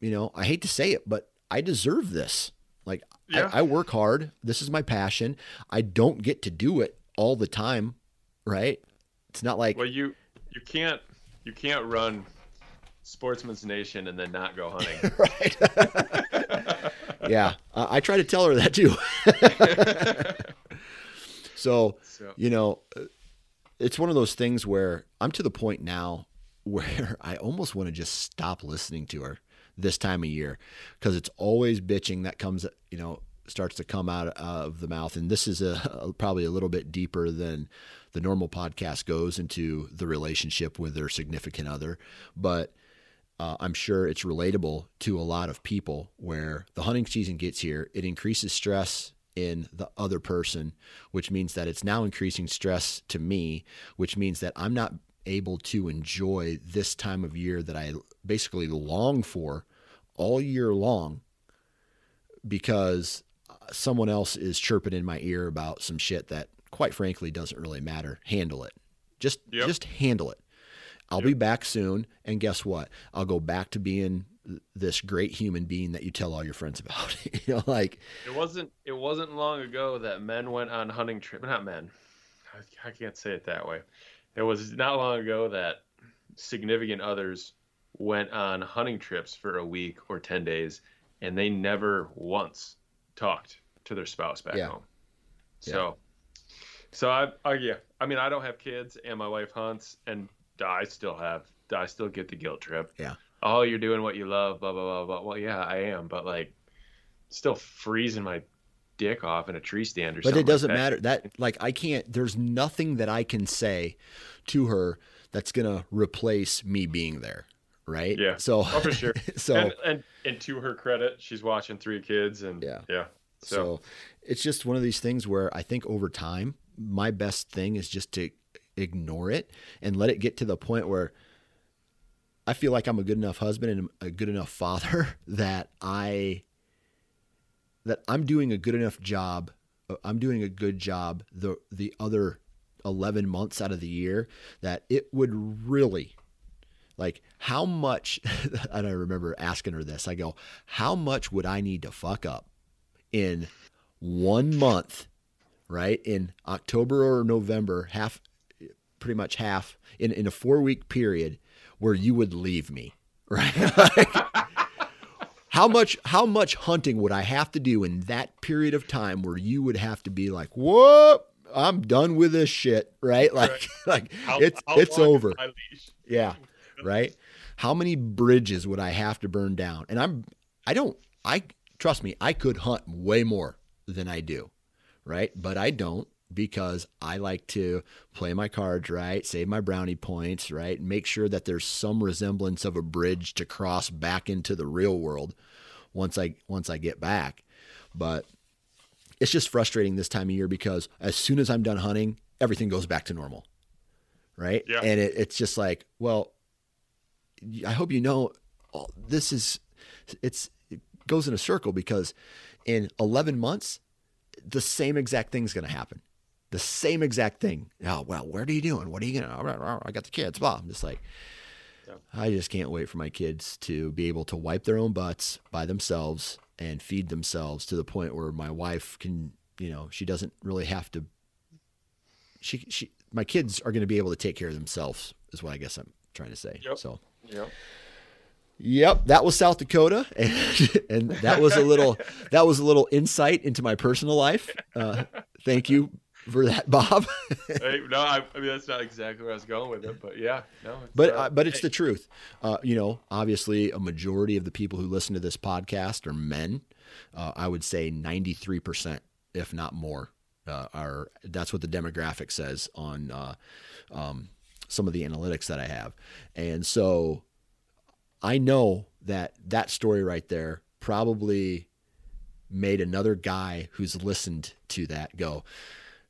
you know, I hate to say it, but I deserve this. Yeah. I, I work hard. This is my passion. I don't get to do it all the time, right? It's not like Well, you you can't you can't run Sportsman's Nation and then not go hunting. right. yeah, uh, I try to tell her that too. So, so, you know, uh, it's one of those things where I'm to the point now where I almost want to just stop listening to her this time of year because it's always bitching that comes, you know, starts to come out of the mouth, and this is a, a, probably a little bit deeper than the normal podcast goes into the relationship with their significant other, but uh, I'm sure it's relatable to a lot of people where the hunting season gets here, it increases stress in the other person, which means that it's now increasing stress to me, which means that I'm not able to enjoy this time of year that I basically long for all year long because someone else is chirping in my ear about some shit that quite frankly doesn't really matter. Handle it. Just yep. just handle it. I'll yep. be back soon and guess what? I'll go back to being this great human being that you tell all your friends about. you know, like it wasn't it wasn't long ago that men went on hunting trips. Not men. I, I can't say it that way. It was not long ago that significant others went on hunting trips for a week or ten days, and they never once talked to their spouse back yeah. home. So, yeah. so I, I yeah. I mean, I don't have kids, and my wife hunts, and I still have. I still get the guilt trip. Yeah oh, you're doing what you love, blah blah blah blah. Well, yeah, I am, but like, still freezing my dick off in a tree stand or but something. But it doesn't like matter. That like I can't. There's nothing that I can say to her that's gonna replace me being there. Right. Yeah. So oh, for sure. so and, and and to her credit, she's watching three kids and yeah yeah. So. so it's just one of these things where I think over time, my best thing is just to ignore it and let it get to the point where I feel like I'm a good enough husband and a good enough father that I that I'm doing a good enough job. I'm doing a good job the the other 11 months out of the year that it would really like how much and I remember asking her this. I go, "How much would I need to fuck up in one month, right? In October or November, half pretty much half in in a 4-week period where you would leave me, right? like, how much how much hunting would I have to do in that period of time where you would have to be like, whoop I'm done with this shit," right? Like right. like how, it's how it's over. Yeah. Right? How many bridges would I have to burn down? And I'm I don't I trust me, I could hunt way more than I do. Right? But I don't because I like to play my cards right, save my brownie points, right, make sure that there's some resemblance of a bridge to cross back into the real world once I once I get back. But it's just frustrating this time of year because as soon as I'm done hunting, everything goes back to normal. Right? Yeah. And it, it's just like, well, I hope you know uh, this is it's it goes in a circle because in 11 months the same exact thing's going to happen the same exact thing. Oh, well, what are you doing? What are you going to, oh, I got the kids, blah. I'm just like, yeah. I just can't wait for my kids to be able to wipe their own butts by themselves and feed themselves to the point where my wife can, you know, she doesn't really have to, she, she, my kids are going to be able to take care of themselves is what I guess I'm trying to say. Yep. So, yep. Yep, that was South Dakota, and, and that was a little that was a little insight into my personal life. Uh, thank you, for that, Bob. hey, no, I, I, mean that's not exactly where I was going with it, but yeah, no. It's, but uh, uh, but it's hey. the truth. Uh, you know, obviously, a majority of the people who listen to this podcast are men. Uh, I would say ninety three percent, if not more, uh, are. That's what the demographic says on uh, um, some of the analytics that I have, and so I know that that story right there probably made another guy who's listened to that go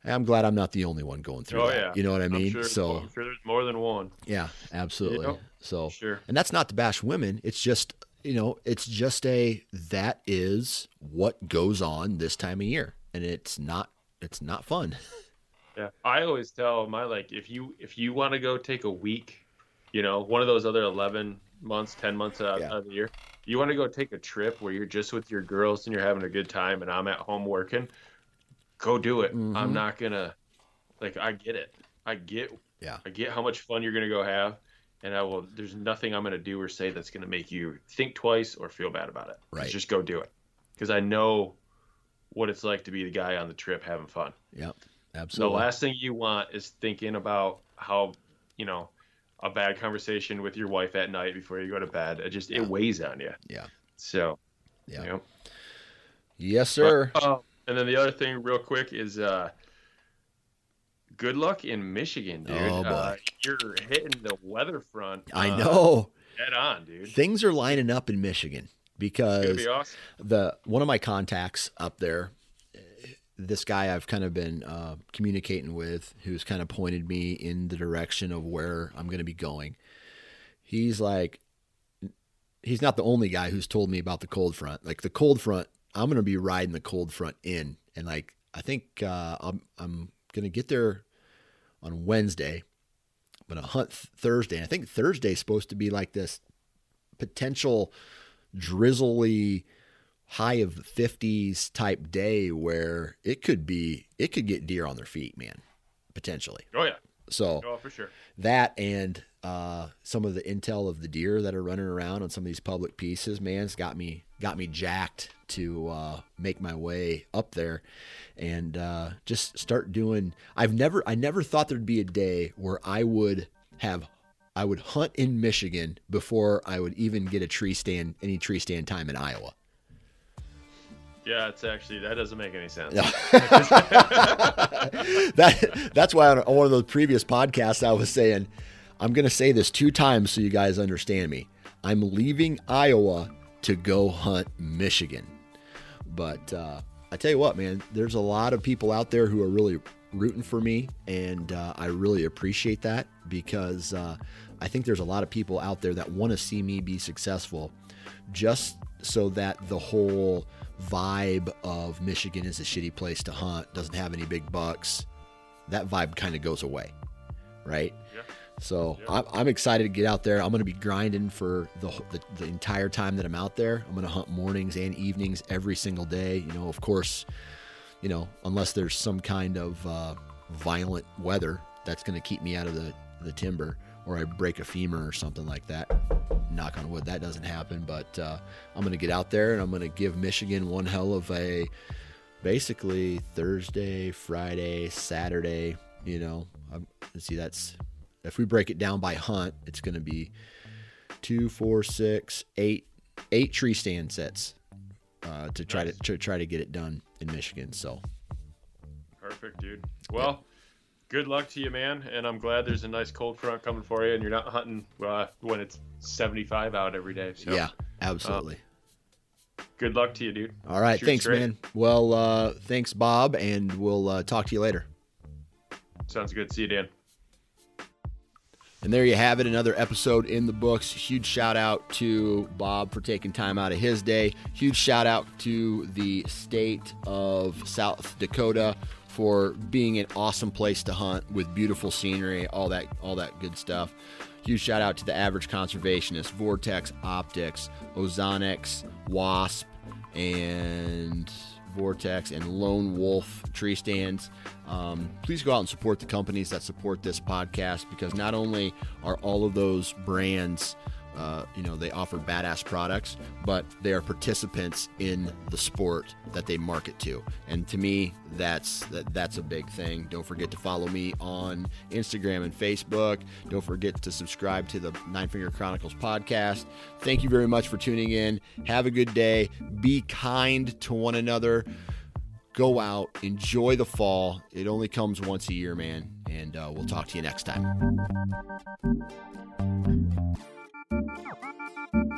I'm glad I'm not the only one going through oh, that. Yeah. You know what I mean? Sure, so I'm sure there's more than one. Yeah, absolutely. You know? So sure. And that's not to bash women. It's just you know, it's just a that is what goes on this time of year, and it's not it's not fun. Yeah, I always tell my like if you if you want to go take a week, you know, one of those other eleven months, ten months out, yeah. of the year, you want to go take a trip where you're just with your girls and you're having a good time, and I'm at home working go do it. Mm-hmm. I'm not gonna like I get it. I get yeah. I get how much fun you're gonna go have. And I will there's nothing I'm gonna do or say that's gonna make you think twice or feel bad about it. Right. Just go do it. Because I know what it's like to be the guy on the trip having fun. Yep. Absolutely. The last thing you want is thinking about how, you know, a bad conversation with your wife at night before you go to bed. It just yeah. it weighs on you. Yeah. So yeah. You know. Yes, sir. But, uh, and then the other thing, real quick, is uh, good luck in Michigan, dude. Oh, boy. Uh, you're hitting the weather front. I uh, know. Head on, dude. Things are lining up in Michigan because be awesome. the one of my contacts up there this guy I've kind of been uh, communicating with, who's kind of pointed me in the direction of where I'm going to be going. He's like, he's not the only guy who's told me about the cold front. Like the cold front, I'm going to be riding the cold front in, and like I think uh, I'm I'm going to get there on Wednesday, but a hunt th- Thursday. I think Thursday's supposed to be like this potential drizzly high of 50s type day where it could be it could get deer on their feet man potentially Oh yeah. so Oh for sure. that and uh, some of the intel of the deer that are running around on some of these public pieces man it's got me got me jacked to uh, make my way up there and uh, just start doing i've never i never thought there'd be a day where i would have i would hunt in michigan before i would even get a tree stand any tree stand time in iowa Yeah, it's actually that doesn't make any sense. that that's why on one of those previous podcasts I was saying I'm going to say this two times so you guys understand me. I'm leaving Iowa to go hunt Michigan. But uh, I tell you what, man, there's a lot of people out there who are really rooting for me, and uh, I really appreciate that because uh, I think there's a lot of people out there that want to see me be successful, just so that the whole vibe of Michigan is a shitty place to hunt, doesn't have any big bucks, that vibe kind of goes away, right? Yeah. So Yeah. I'm, I'm excited to get out there. I'm going to be grinding for the, the the entire time that I'm out there. I'm going to hunt mornings and evenings every single day. You know, of course, you know, unless there's some kind of uh, violent weather that's going to keep me out of the the timber, or I break a femur or something like that. Knock on wood, that doesn't happen. But uh, I'm going to get out there and I'm going to give Michigan one hell of a basically Thursday, Friday, Saturday. You know, let's see, that's if we break it down by hunt, it's going to be two, four, six, eight, eight tree stand sets uh, to try Nice. to, to try to get it done in Michigan. So Perfect, dude. Well, good luck to you, man. And I'm glad there's a nice cold front coming for you, and you're not hunting uh, when it's 75 out every day. So yeah, absolutely. good luck to you, dude. All right, Shoot thanks, straight. man. Well, uh, thanks, Bob, and we'll uh, talk to you later. Sounds good. See you, Dan. And there you have it, another episode in the books. Huge shout out to Bob for taking time out of his day. Huge shout out to the state of South Dakota for being an awesome place to hunt with beautiful scenery, all that all that good stuff. Huge shout out to the average conservationist, Vortex Optics, Ozonics, Wasp, and Vortex and Lone Wolf tree stands. Um, please go out and support the companies that support this podcast because not only are all of those brands, uh, you know, they offer badass products, but they are participants in the sport that they market to. And to me, that's that, that's a big thing. Don't forget to follow me on Instagram and Facebook. Don't forget to subscribe to the Nine Finger Chronicles podcast. Thank you very much for tuning in. Have a good day. Be kind to one another. Go out, enjoy the fall. It only comes once a year, man. And uh, we'll talk to you next time. Thank you.